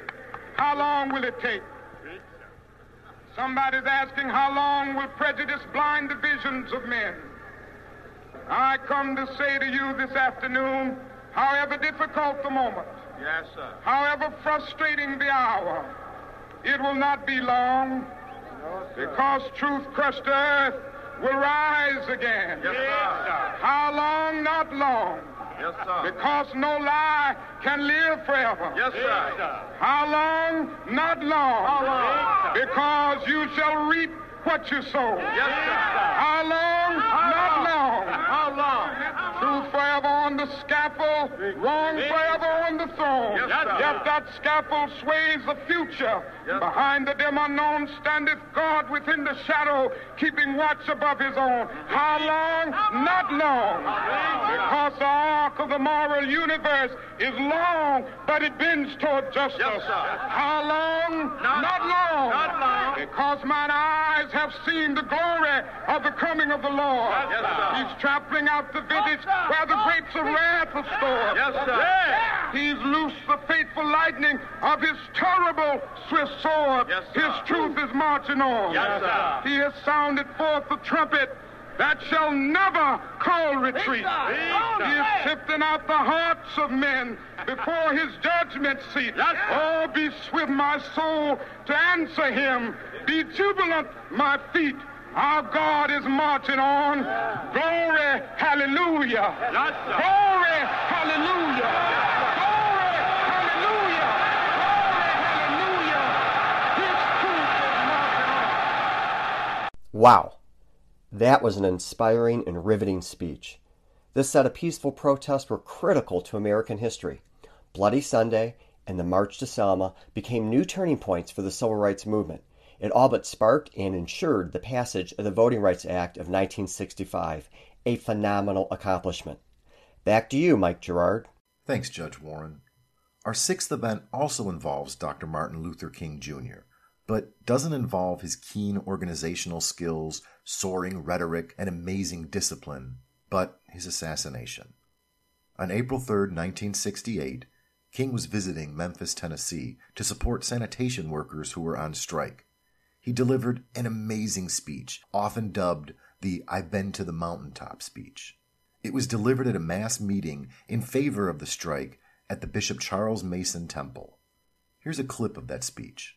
how long will it take? Somebody's asking, how long will prejudice blind the visions of men? I come to say to you this afternoon, however difficult the moment, Yes, sir. however frustrating the hour, it will not be long because truth crushed earth will rise again. Yes, sir. How long? Not long. Yes, sir. Because no lie can live forever. Yes, sir. How long? Not long. How long? Because you shall reap what you sow. Yes, sir. How long? Not long. How long? Truth forever on the scaffold, wrong forever on the throne. Yes, sir. Yet that scaffold sways the future. Yes. Behind the dim unknown standeth God within the shadow, keeping watch above his own. How long? Not long. Because the of the moral universe is long, but it bends toward justice. Yes. How long? Not- Not long. not long. Because mine eyes have seen the glory of the coming of the Lord. Yes. He's trampling out the vintage where the grapes of wrath are stored. Yes, sir. He's loosed the fateful lightning of his terrible swift sword. Yes, sir. his truth is marching on. Yes, sir. He has sounded forth the trumpet that shall never call retreat. He is sifting out the hearts of men before his judgment seat. Yes. Oh, be swift, my soul, to answer him. Be jubilant, my feet. Our God is marching on. Glory, hallelujah. Yes. Glory, hallelujah. Glory, hallelujah. Glory, hallelujah. His truth is marching on. Wow. That was an inspiring and riveting speech. This set of peaceful protests were critical to American history. Bloody Sunday and the March to Selma became new turning points for the civil rights movement. It all but sparked and ensured the passage of the Voting Rights Act of 1965, a phenomenal accomplishment. Back to you, Mike Gerard. Thanks, Judge Warren. Our sixth event also involves Dr. Martin Luther King Jr., but doesn't involve his keen organizational skills, soaring rhetoric, and amazing discipline, but his assassination. On April 3, 1968, King was visiting Memphis, Tennessee to support sanitation workers who were on strike. He delivered an amazing speech, often dubbed the I've been to the mountaintop speech. It was delivered at a mass meeting in favor of the strike at the Bishop Charles Mason Temple. Here's a clip of that speech.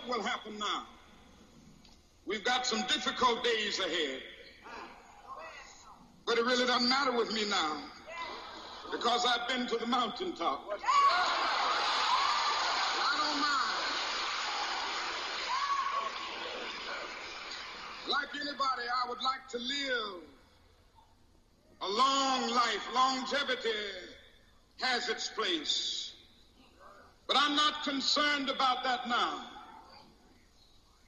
will happen now. We've got some difficult days ahead. But it really doesn't matter with me now because I've been to the mountaintop. I don't mind. Like anybody, I would like to live a long life. Longevity has its place. But I'm not concerned about that now.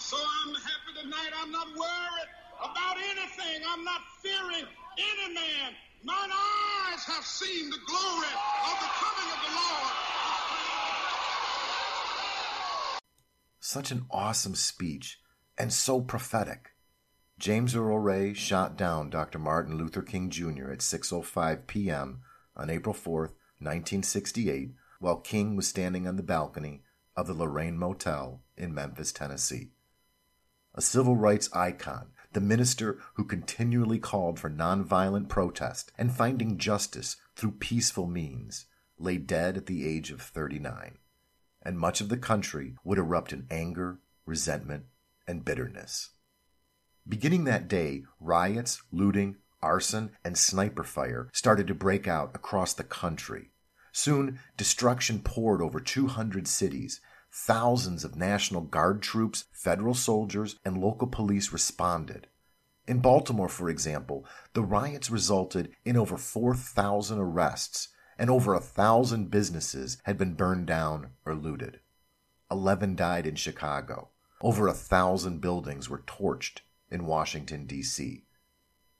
So I'm happy tonight. I'm not worried about anything. I'm not fearing any man. Mine eyes have seen the glory of the coming of the Lord. Such an awesome speech, and so prophetic. James Earl Ray shot down Dr. Martin Luther King Jr. at 6:05 p.m. on April 4, 1968, while King was standing on the balcony of the Lorraine Motel in Memphis, Tennessee. A civil rights icon, the minister who continually called for nonviolent protest and finding justice through peaceful means, lay dead at the age of 39, and much of the country would erupt in anger, resentment, and bitterness. Beginning that day, riots, looting, arson, and sniper fire started to break out across the country. Soon, destruction poured over 200 cities. Thousands of National Guard troops, federal soldiers, and local police responded. In Baltimore, for example, the riots resulted in over 4,000 arrests, and over a thousand businesses had been burned down or looted. Eleven died in Chicago. Over a thousand buildings were torched in Washington, D.C.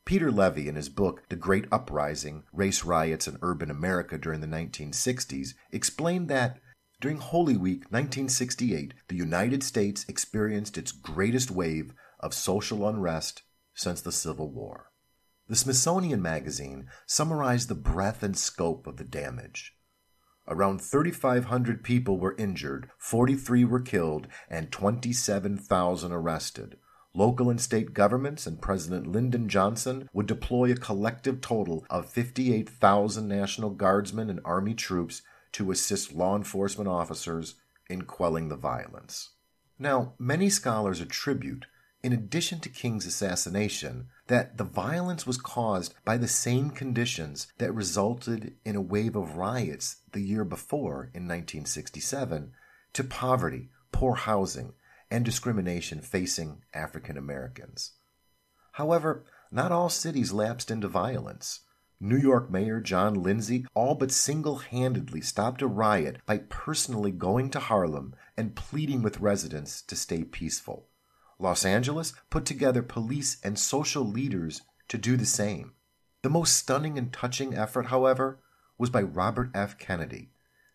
Peter Levy, in his book The Great Uprising Race Riots in Urban America During the 1960s, explained that during Holy Week 1968, the United States experienced its greatest wave of social unrest since the Civil War. The Smithsonian Magazine summarized the breadth and scope of the damage. Around 3,500 people were injured, 43 were killed, and 27,000 arrested. Local and state governments and President Lyndon Johnson would deploy a collective total of 58,000 National Guardsmen and Army troops to assist law enforcement officers in quelling the violence. Now, many scholars attribute, in addition to King's assassination, that the violence was caused by the same conditions that resulted in a wave of riots the year before, in 1967, to poverty, poor housing, and discrimination facing African Americans. However, not all cities lapsed into violence. New York Mayor John Lindsay all but single handedly stopped a riot by personally going to Harlem and pleading with residents to stay peaceful. Los Angeles put together police and social leaders to do the same. The most stunning and touching effort, however, was by Robert F. Kennedy,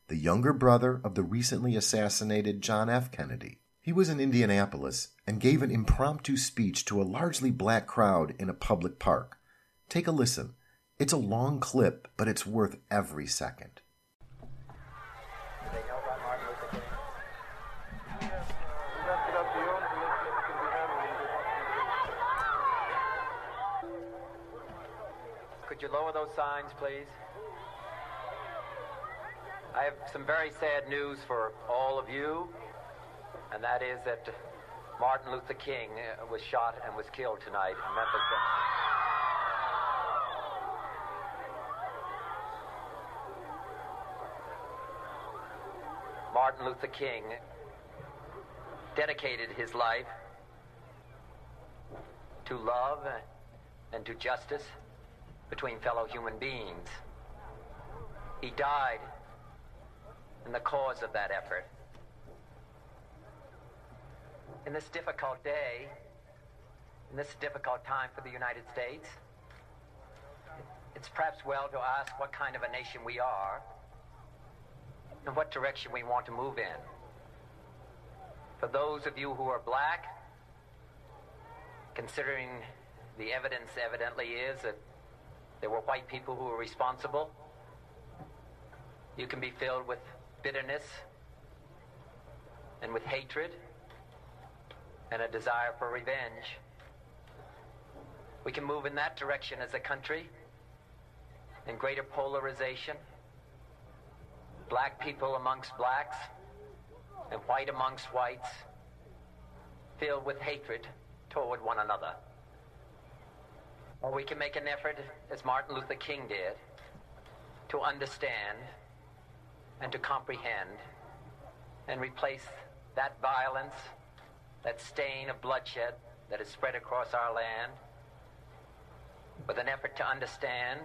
the younger brother of the recently assassinated John F. Kennedy. He was in Indianapolis and gave an impromptu speech to a largely black crowd in a public park. Take a listen. It's a long clip, but it's worth every second. Could you lower those signs, please? I have some very sad news for all of you, and that is that Martin Luther King uh, was shot and was killed tonight in Memphis. Martin Luther King dedicated his life to love and to justice between fellow human beings. He died in the cause of that effort. In this difficult day, in this difficult time for the United States, it's perhaps well to ask what kind of a nation we are and what direction we want to move in. For those of you who are black, considering the evidence evidently is that there were white people who were responsible, you can be filled with bitterness and with hatred and a desire for revenge. We can move in that direction as a country in greater polarization, black people amongst blacks and white amongst whites, filled with hatred toward one another. Or we can make an effort, as Martin Luther King did, to understand and to comprehend and replace that violence, that stain of bloodshed that is spread across our land with an effort to understand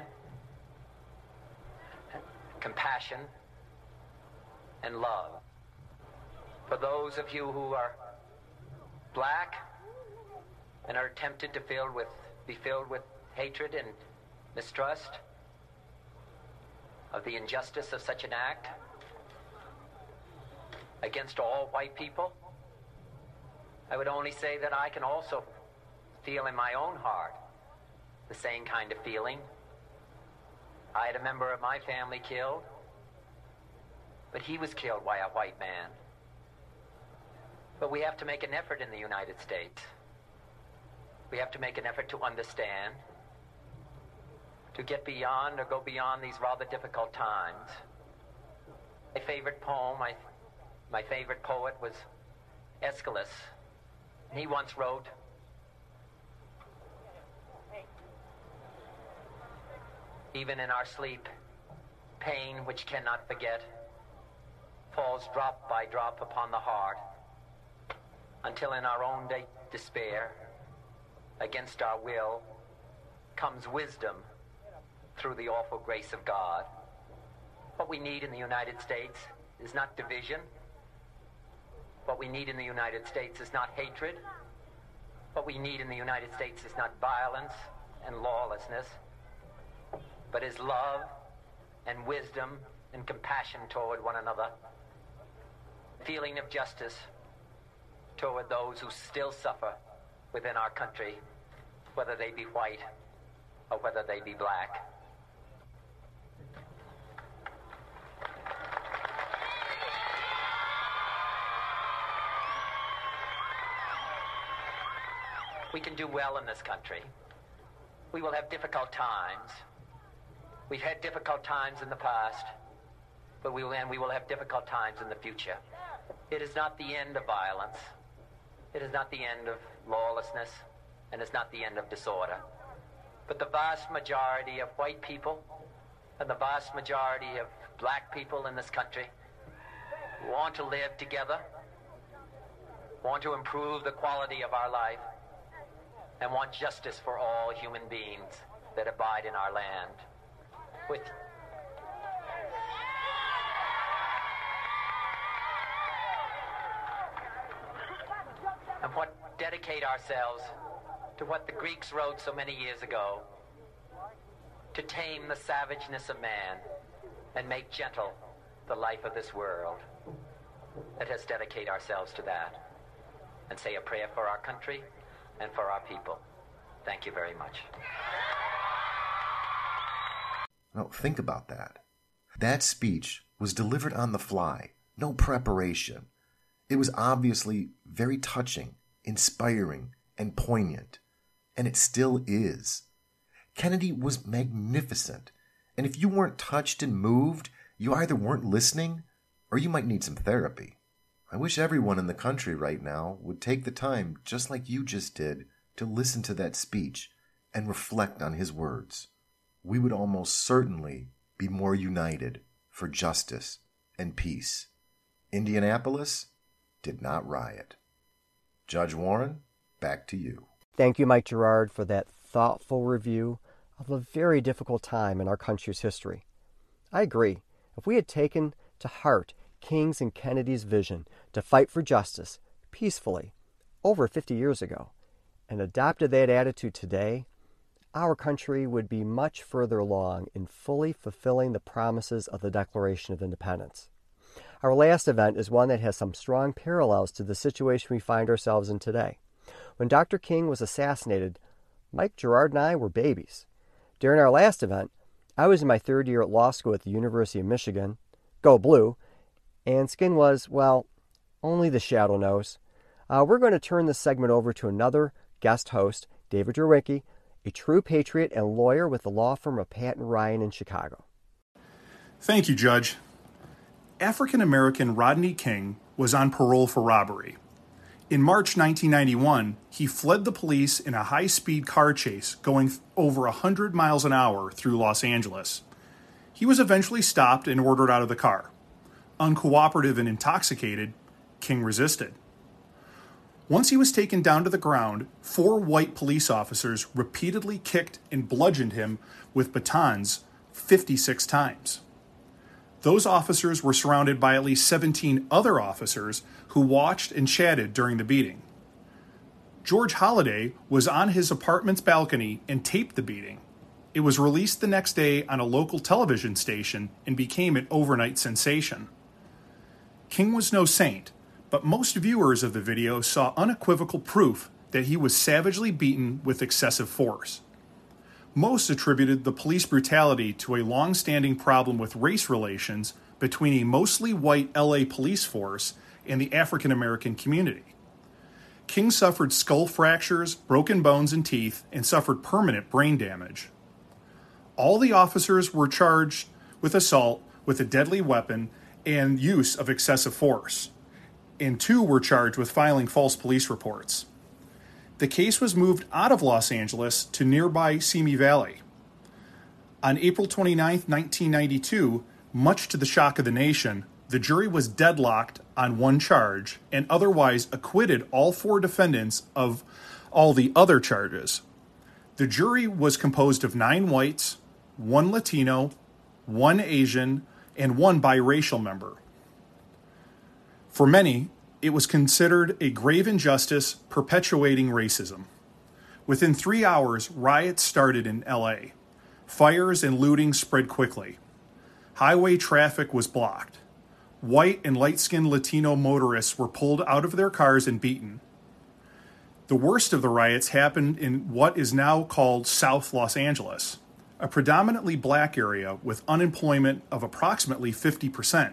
compassion and love. For those of you who are black and are tempted to fill with, be filled with hatred and mistrust of the injustice of such an act against all white people, I would only say that I can also feel in my own heart the same kind of feeling. I had a member of my family killed, but he was killed by a white man. But we have to make an effort in the United States. We have to make an effort to understand, to get beyond or go beyond these rather difficult times. My favorite poem, my, my favorite poet was Aeschylus. He once wrote, Even in our sleep, pain which cannot forget falls drop by drop upon the heart until in our own de- despair, against our will, comes wisdom through the awful grace of God. What we need in the United States is not division. What we need in the United States is not hatred. What we need in the United States is not violence and lawlessness, but is love and wisdom and compassion toward one another. Feeling of justice toward those who still suffer within our country, whether they be white or whether they be black. We can do well in this country. We will have difficult times. We've had difficult times in the past, but we will, and we will have difficult times in the future. It is not the end of violence. It is not the end of lawlessness, and it's not the end of disorder. But the vast majority of white people and the vast majority of black people in this country want to live together, want to improve the quality of our life, and want justice for all human beings that abide in our land. With what dedicate ourselves to what the Greeks wrote so many years ago to tame the savageness of man and make gentle the life of this world. Let us dedicate ourselves to that and say a prayer for our country and for our people. Thank you very much. Now, think about that. That speech was delivered on the fly, no preparation. It was obviously very touching, inspiring, and poignant, and it still is. Kennedy was magnificent, and if you weren't touched and moved, you either weren't listening or you might need some therapy. I wish everyone in the country right now would take the time, just like you just did, to listen to that speech and reflect on his words. We would almost certainly be more united for justice and peace. Indianapolis did not riot. Judge Warren, back to you. Thank you, Mike Gerard, for that thoughtful review of a very difficult time in our country's history. I agree. If we had taken to heart King's and Kennedy's vision to fight for justice peacefully over 50 years ago and adopted that attitude today, our country would be much further along in fully fulfilling the promises of the Declaration of Independence. Our last event is one that has some strong parallels to the situation we find ourselves in today. When Dr. King was assassinated, Mike Gerard and I were babies. During our last event, I was in my third year at law school at the University of Michigan. Go blue. And Skin was, well, only the shadow knows. Uh, we're going to turn this segment over to another guest host, David Drwicki, a true patriot and lawyer with the law firm of Patton Ryan in Chicago. Thank you, Judge. African American Rodney King was on parole for robbery. In March 1991, he fled the police in a high speed car chase going over 100 miles an hour through Los Angeles. He was eventually stopped and ordered out of the car. Uncooperative and intoxicated, King resisted. Once he was taken down to the ground, four white police officers repeatedly kicked and bludgeoned him with batons 56 times. Those officers were surrounded by at least 17 other officers who watched and chatted during the beating. George Holliday was on his apartment's balcony and taped the beating. It was released the next day on a local television station and became an overnight sensation. King was no saint, but most viewers of the video saw unequivocal proof that he was savagely beaten with excessive force. Most attributed the police brutality to a long standing problem with race relations between a mostly white LA police force and the African American community. King suffered skull fractures, broken bones and teeth, and suffered permanent brain damage. All the officers were charged with assault with a deadly weapon and use of excessive force, and two were charged with filing false police reports. The case was moved out of Los Angeles to nearby Simi Valley. On April 29, 1992, much to the shock of the nation, the jury was deadlocked on one charge and otherwise acquitted all four defendants of all the other charges. The jury was composed of nine whites, one Latino, one Asian, and one biracial member. For many, it was considered a grave injustice perpetuating racism. Within three hours, riots started in LA. Fires and looting spread quickly. Highway traffic was blocked. White and light skinned Latino motorists were pulled out of their cars and beaten. The worst of the riots happened in what is now called South Los Angeles, a predominantly black area with unemployment of approximately 50%.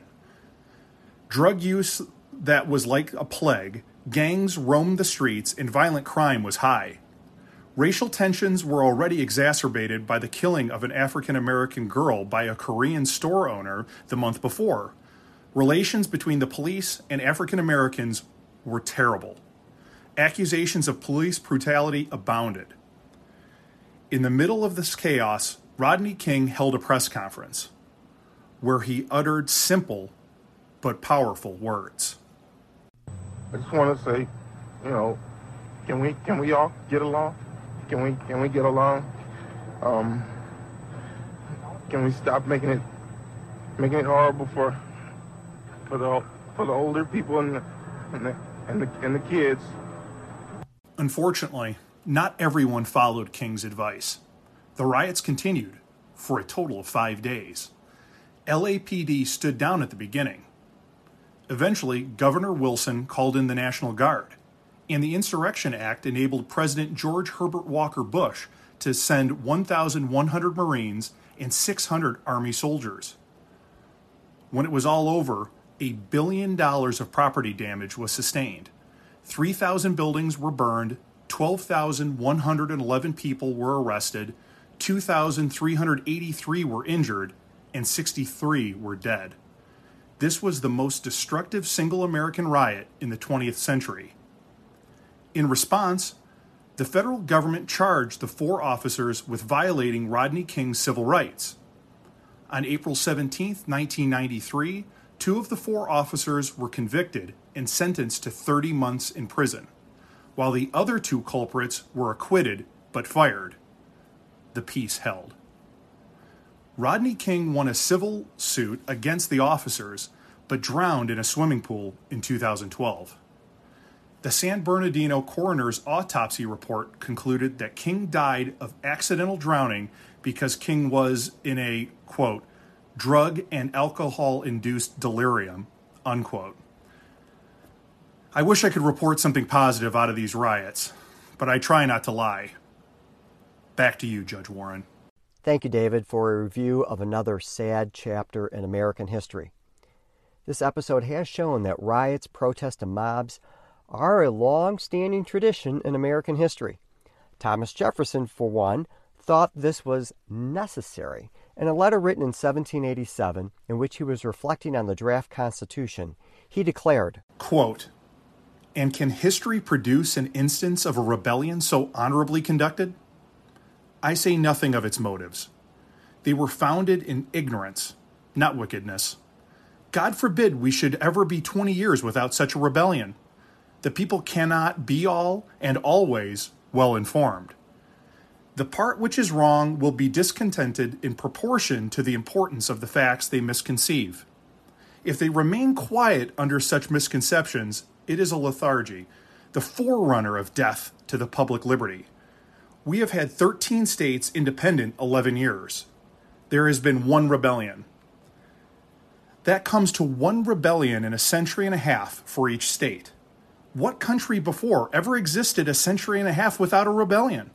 Drug use that was like a plague, gangs roamed the streets, and violent crime was high. Racial tensions were already exacerbated by the killing of an African American girl by a Korean store owner the month before. Relations between the police and African Americans were terrible. Accusations of police brutality abounded. In the middle of this chaos, Rodney King held a press conference where he uttered simple but powerful words. I just want to say, you know, can we can we all get along? Can we can we get along? Um, can we stop making it making it horrible for for the for the older people and the and the and the, and the kids? Unfortunately, not everyone followed King's advice. The riots continued for a total of five days. LAPD stood down at the beginning. Eventually, Governor Wilson called in the National Guard, and the Insurrection Act enabled President George Herbert Walker Bush to send 1,100 Marines and 600 Army soldiers. When it was all over, a billion dollars of property damage was sustained. 3,000 buildings were burned, 12,111 people were arrested, 2,383 were injured, and 63 were dead. This was the most destructive single American riot in the 20th century. In response, the federal government charged the four officers with violating Rodney King's civil rights. On April 17, 1993, two of the four officers were convicted and sentenced to 30 months in prison, while the other two culprits were acquitted but fired. The peace held. Rodney King won a civil suit against the officers but drowned in a swimming pool in 2012. The San Bernardino coroner's autopsy report concluded that King died of accidental drowning because King was in a, quote, drug and alcohol induced delirium, unquote. I wish I could report something positive out of these riots, but I try not to lie. Back to you, Judge Warren. Thank you, David, for a review of another sad chapter in American history. This episode has shown that riots, protests, and mobs are a long standing tradition in American history. Thomas Jefferson, for one, thought this was necessary. In a letter written in 1787, in which he was reflecting on the draft Constitution, he declared, Quote, And can history produce an instance of a rebellion so honorably conducted? I say nothing of its motives. They were founded in ignorance, not wickedness. God forbid we should ever be 20 years without such a rebellion. The people cannot be all and always well informed. The part which is wrong will be discontented in proportion to the importance of the facts they misconceive. If they remain quiet under such misconceptions, it is a lethargy, the forerunner of death to the public liberty. We have had 13 states independent 11 years. There has been one rebellion. That comes to one rebellion in a century and a half for each state. What country before ever existed a century and a half without a rebellion?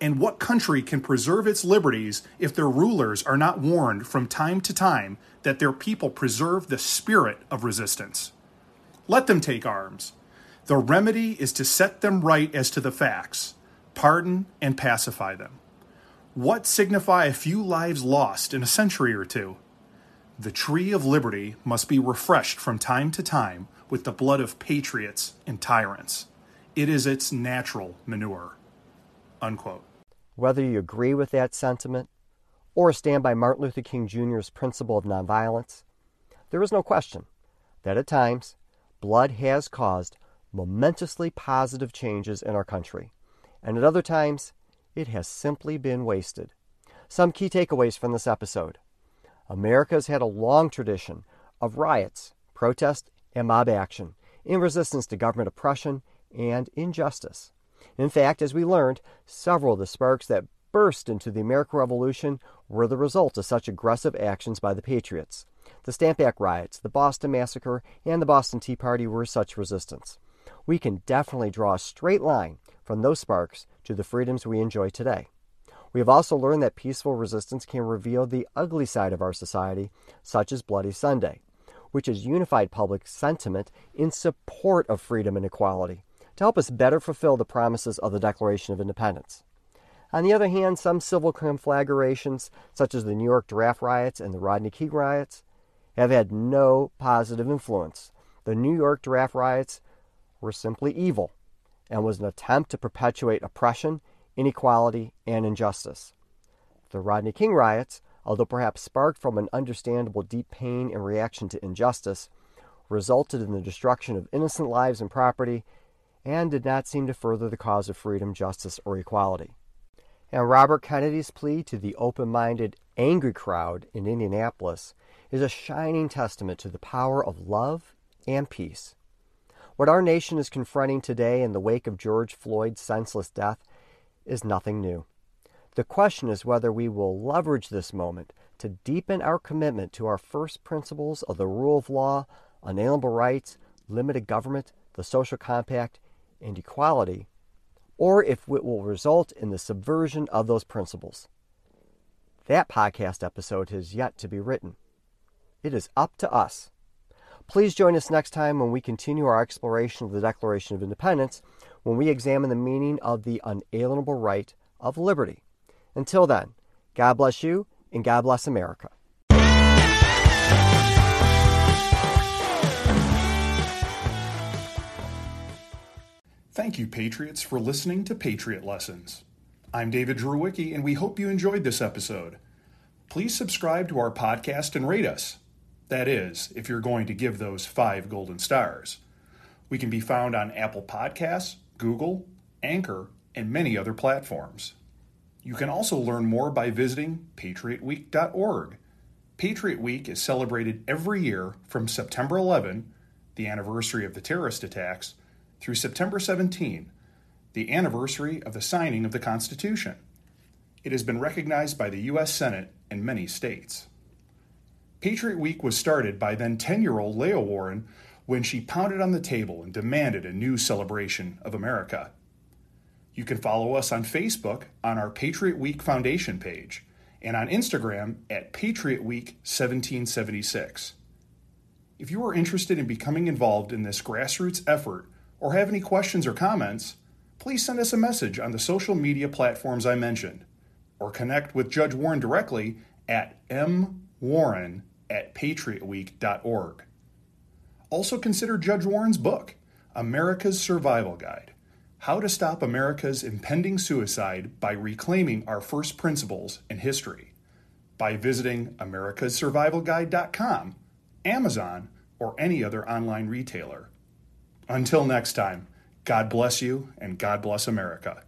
And what country can preserve its liberties if their rulers are not warned from time to time that their people preserve the spirit of resistance? Let them take arms. The remedy is to set them right as to the facts, pardon and pacify them. What signify a few lives lost in a century or two? The tree of liberty must be refreshed from time to time with the blood of patriots and tyrants. It is its natural manure. Unquote. Whether you agree with that sentiment or stand by Martin Luther King Jr.'s principle of nonviolence, there is no question that at times blood has caused momentously positive changes in our country, and at other times it has simply been wasted. Some key takeaways from this episode America has had a long tradition of riots, protest, and mob action in resistance to government oppression and injustice. In fact, as we learned, several of the sparks that burst into the American Revolution were the result of such aggressive actions by the Patriots. The Stamp Act riots, the Boston Massacre, and the Boston Tea Party were such resistance. We can definitely draw a straight line from those sparks to the freedoms we enjoy today. We have also learned that peaceful resistance can reveal the ugly side of our society, such as Bloody Sunday, which has unified public sentiment in support of freedom and equality to help us better fulfill the promises of the Declaration of Independence. On the other hand, some civil conflagrations, such as the New York draft riots and the Rodney King riots, have had no positive influence. The New York draft riots were simply evil and was an attempt to perpetuate oppression, inequality, and injustice. The Rodney King riots, although perhaps sparked from an understandable deep pain in reaction to injustice, resulted in the destruction of innocent lives and property and did not seem to further the cause of freedom, justice, or equality. And Robert Kennedy's plea to the open minded, angry crowd in Indianapolis is a shining testament to the power of love and peace. What our nation is confronting today in the wake of George Floyd's senseless death is nothing new. The question is whether we will leverage this moment to deepen our commitment to our first principles of the rule of law, unalienable rights, limited government, the social compact, and equality, or if it will result in the subversion of those principles. That podcast episode has yet to be written. It is up to us. Please join us next time when we continue our exploration of the Declaration of Independence, when we examine the meaning of the unalienable right of liberty. Until then, God bless you and God bless America. Thank you, Patriots, for listening to Patriot Lessons. I'm David Drewicki, and we hope you enjoyed this episode. Please subscribe to our podcast and rate us. That is, if you're going to give those five golden stars. We can be found on Apple Podcasts, Google, Anchor, and many other platforms. You can also learn more by visiting patriotweek.org. Patriot Week is celebrated every year from September 11, the anniversary of the terrorist attacks, through September 17, the anniversary of the signing of the Constitution. It has been recognized by the U.S. Senate and many states. Patriot Week was started by then 10 year old Leah Warren when she pounded on the table and demanded a new celebration of America. You can follow us on Facebook on our Patriot Week Foundation page and on Instagram at Patriot Week 1776. If you are interested in becoming involved in this grassroots effort or have any questions or comments, please send us a message on the social media platforms I mentioned or connect with Judge Warren directly at mwarren at patriotweek.org. Also consider Judge Warren's book, America's Survival Guide How to Stop America's Impending Suicide by Reclaiming Our First Principles in History, by visiting americassurvivalguide.com, Amazon, or any other online retailer. Until next time, God bless you and God bless America.